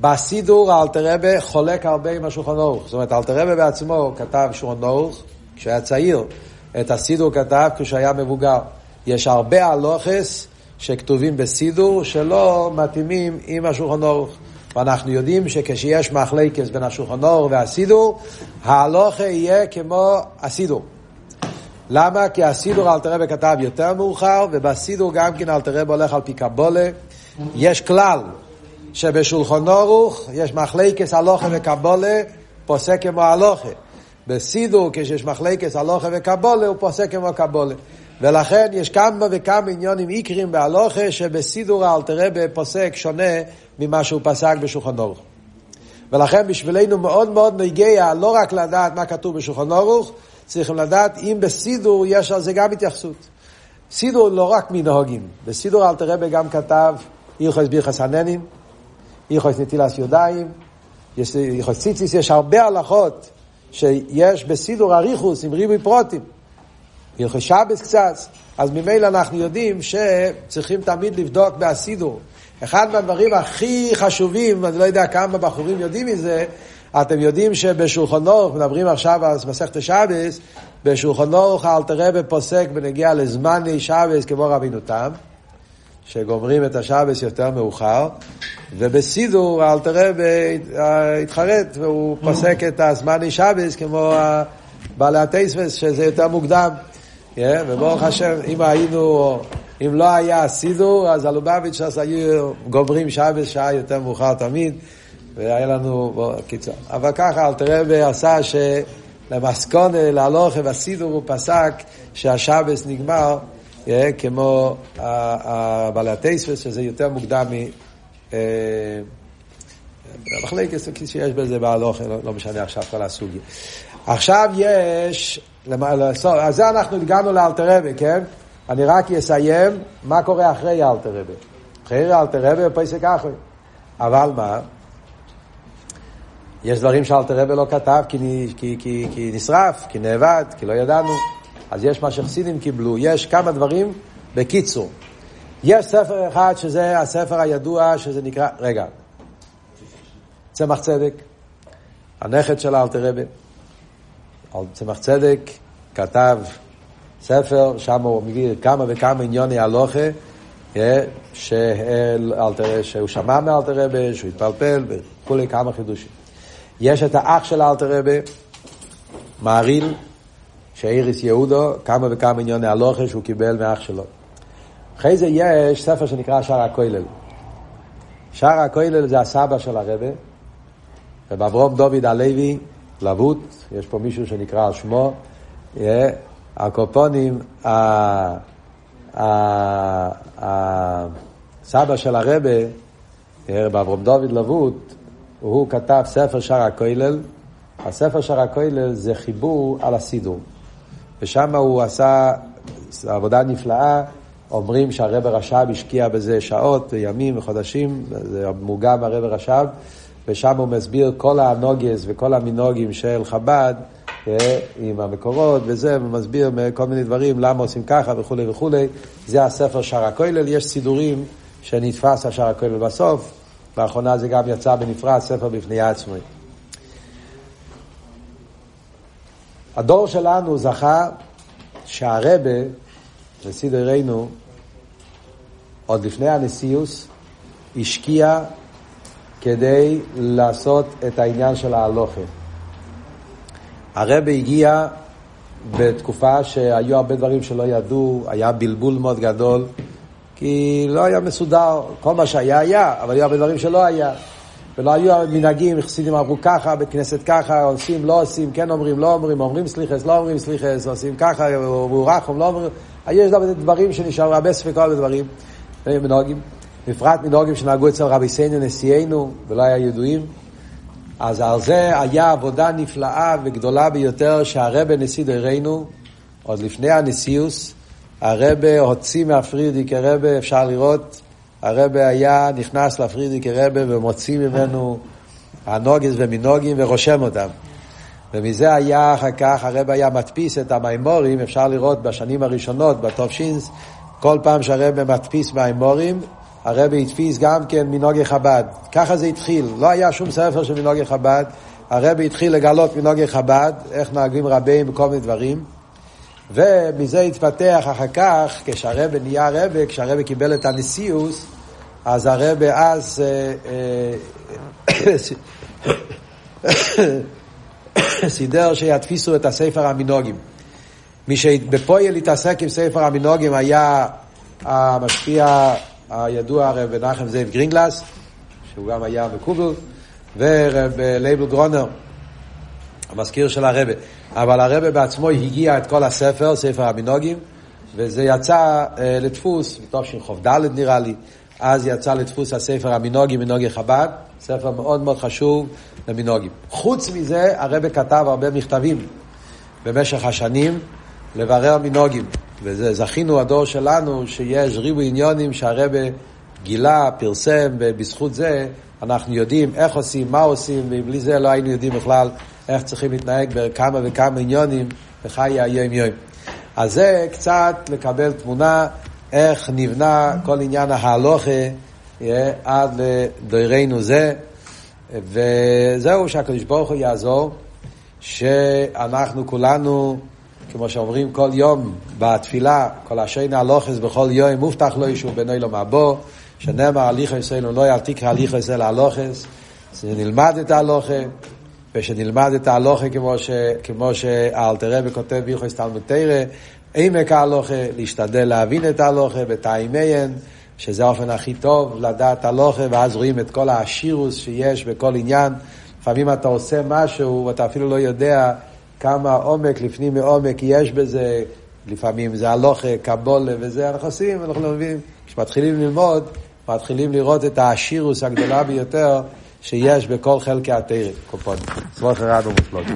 בסידור אלתרבה חולק הרבה עם השולחן ערוך. זאת אומרת, אלתרבה בעצמו כתב שולחן ערוך כשהיה צעיר. את הסידור כתב כשהיה מבוגר. יש הרבה הלוכס שכתובים בסידור שלא מתאימים עם השולחן ערוך. ואנחנו יודעים שכשיש מחלקס בין השולחן ערוך והסידור, ההלוכה יהיה כמו הסידור. למה? כי הסידור אלתרבה כתב יותר מאוחר, ובסידור גם כן אלתרבה הולך על פי קבולה. יש כלל, שבשולחון אורוך יש מחלקס הלוכה וקבולה, פוסק כמו הלוכה. בסידור, כשיש מחלקס הלוכה וקבולה, הוא פוסק כמו קבולה. ולכן יש כמה וכמה עניונים עיקרים בהלוכה, שבסידור האלתרבה פוסק שונה ממה שהוא פסק בשולחון אורוך. ולכן בשבילנו מאוד מאוד נגיע לא רק לדעת מה כתוב בשולחן אורוך, צריכים לדעת אם בסידור יש על זה גם התייחסות. סידור לא רק מנהוגים, בסידור אלתרבה גם כתב הלכות ביחס הננים, הלכות נטילס ידיים, הלכות ציציס, יש הרבה הלכות שיש בסידור אריכוס עם ריבוי פרוטים. הלכות שבס קצת, אז ממילא אנחנו יודעים שצריכים תמיד לבדוק בהסידור. אחד מהדברים הכי חשובים, אני לא יודע כמה בחורים יודעים מזה, אתם יודעים שבשולחן אורך, מדברים עכשיו על מסכת שבס, בשולחן אורך אלתר פוסק בנגיע לזמני שבס כמו רבינו תם. שגומרים את השבס יותר מאוחר, ובסידור אלתר רבי התחרט והוא פוסק את הזמני שבס כמו בעלי הטייספס שזה יותר מוקדם. Yeah, וברוך השם, אם היינו, אם לא היה סידור, אז הלובביץ' אז היו גומרים שבס שעה יותר מאוחר תמיד, והיה לנו, בוא, קיצור. אבל ככה אלתר רבי עשה שלמסקונה, להלוכה והסידור הוא פסק שהשבס נגמר כמו בעלי הטייספס, שזה יותר מוקדם מ... המחלקת שיש בזה בהלוך, לא, לא משנה עכשיו כל הסוגי. עכשיו יש, אז זה אנחנו הגענו לאלתרבה, כן? אני רק אסיים מה קורה אחרי האלתרבה. אחרי האלתרבה פסק אחרי. אבל מה? יש דברים שאלתרבה לא כתב כי, כי, כי, כי נשרף, כי נאבד, כי לא ידענו. אז יש מה שחסידים קיבלו, יש כמה דברים בקיצור. יש ספר אחד שזה הספר הידוע שזה נקרא, רגע, צמח צדק, הנכד של אלתר רבי. צמח צדק כתב ספר, שם הוא מביא כמה וכמה עניוני הלוכה, אה, שהוא שמע מאלתר רבי, שהוא התפלפל וכולי כמה חידושים. יש את האח של אלתר רבי, מעריל, שאיריס יהודו, כמה וכמה עניוני הלוכה שהוא קיבל מאח שלו. אחרי זה יש ספר שנקרא שער הכולל. שער הכולל זה הסבא של הרבה, רב אברום דוד הלוי, לבוט, יש פה מישהו שנקרא על שמו, הקופונים, הסבא של הרבה, רב אברום דוד לבוט, הוא כתב ספר שער הכולל, הספר שער הכולל זה חיבור על הסידור, ושם הוא עשה עבודה נפלאה, אומרים שהרב רש"ב השקיע בזה שעות, ימים וחודשים, זה מוגם הרב רש"ב, ושם הוא מסביר כל הנוגס וכל המנהוגים של חב"ד אה, עם המקורות וזה, ומסביר כל מיני דברים, למה עושים ככה וכולי וכולי. זה הספר שער הכולל, יש סידורים שנתפס השער הכולל בסוף, לאחרונה זה גם יצא בנפרד, ספר בפני עצמי. הדור שלנו זכה שהרבה, לסידרנו, עוד לפני הנשיאוס, השקיע כדי לעשות את העניין של ההלוכה. הרב הגיע בתקופה שהיו הרבה דברים שלא ידעו, היה בלבול מאוד גדול, כי לא היה מסודר, כל מה שהיה היה, אבל היו הרבה דברים שלא היה. ולא היו מנהגים, חסידים אמרו ככה, בית כנסת ככה, עושים, לא עושים, כן אומרים, לא אומרים, אומרים סליחס, לא אומרים סליחס, עושים ככה, הוא רחום, לא אומרים, יש דברים שנשארו, הרבה ספקות ודברים, מנהגים. בפרט מנהוגים שנהגו אצל רבי סיינו נשיאנו ולא היה ידועים. אז על זה היה עבודה נפלאה וגדולה ביותר שהרבה נשיא דורנו, עוד לפני הנשיאוס, הרבה הוציא מהפרידיק הרבה, אפשר לראות, הרבה היה נכנס לפרידיק הרבה ומוציא ממנו הנוגס ומנהוגים ורושם אותם. ומזה היה אחר כך, הרבה היה מדפיס את המימורים, אפשר לראות בשנים הראשונות, בתופשינס, כל פעם שהרבה מדפיס מימורים, הרבי התפיס גם כן מנהוגי חב"ד. ככה זה התחיל, לא היה שום ספר של מנהוגי חב"ד. הרבי התחיל לגלות מנהוגי חב"ד, איך נהגים רבים בכל מיני דברים. ומזה התפתח אחר כך, כשהרבי נהיה רבי, כשהרבי קיבל את הנשיאוס, אז הרבי אז אה, אה, סידר שיתפיסו את הספר המנהוגים. מי שבפועל התעסק עם ספר המנהוגים היה המשפיע הידוע רב מנחם זאב גרינגלס, שהוא גם היה מקובל, ורב לייבל גרונר, המזכיר של הרבי. אבל הרבי בעצמו הגיה את כל הספר, ספר המנהגים, וזה יצא אה, לדפוס, מתוך ד' נראה לי, אז יצא לדפוס הספר המנהגים, מנהגי חב"ד, ספר מאוד מאוד חשוב למנהגים. חוץ מזה, הרבי כתב הרבה מכתבים במשך השנים לברר מנהוגים. וזכינו הדור שלנו שיש ריבוי עניונים שהרבה גילה, פרסם, ובזכות זה אנחנו יודעים איך עושים, מה עושים, ובלי זה לא היינו יודעים בכלל איך צריכים להתנהג בכמה וכמה עניונים בחיי היום יום. אז זה קצת לקבל תמונה איך נבנה כל עניין ההלוכה עד לדוירנו זה, וזהו שהקדוש ברוך הוא יעזור, שאנחנו כולנו כמו שאומרים כל יום בתפילה, כל השינה הלוכס בכל יום, מובטח לו ישוב בני לו מבוא, שנאמר הליכו ישראל לא יעתיק הליכו ישראל הלוכס, שנלמד את ההלוכה, ושנלמד את ההלוכה כמו, ש, כמו שאלתר וכותב ביחוס תלמוד תרא, עמק ההלוכה, להשתדל להבין את ההלוכה בתאימיין, שזה האופן הכי טוב לדעת הלוכה, ואז רואים את כל העשירוס שיש בכל עניין. לפעמים אתה עושה משהו ואתה אפילו לא יודע כמה עומק לפנים מעומק יש בזה, לפעמים זה הלוכה, קבולה וזה, אנחנו עושים, אנחנו לא מבינים. כשמתחילים ללמוד, מתחילים לראות את העשירוס הגדולה ביותר שיש בכל חלקי התרם, קופונים. סבוך אחד ומופלוג.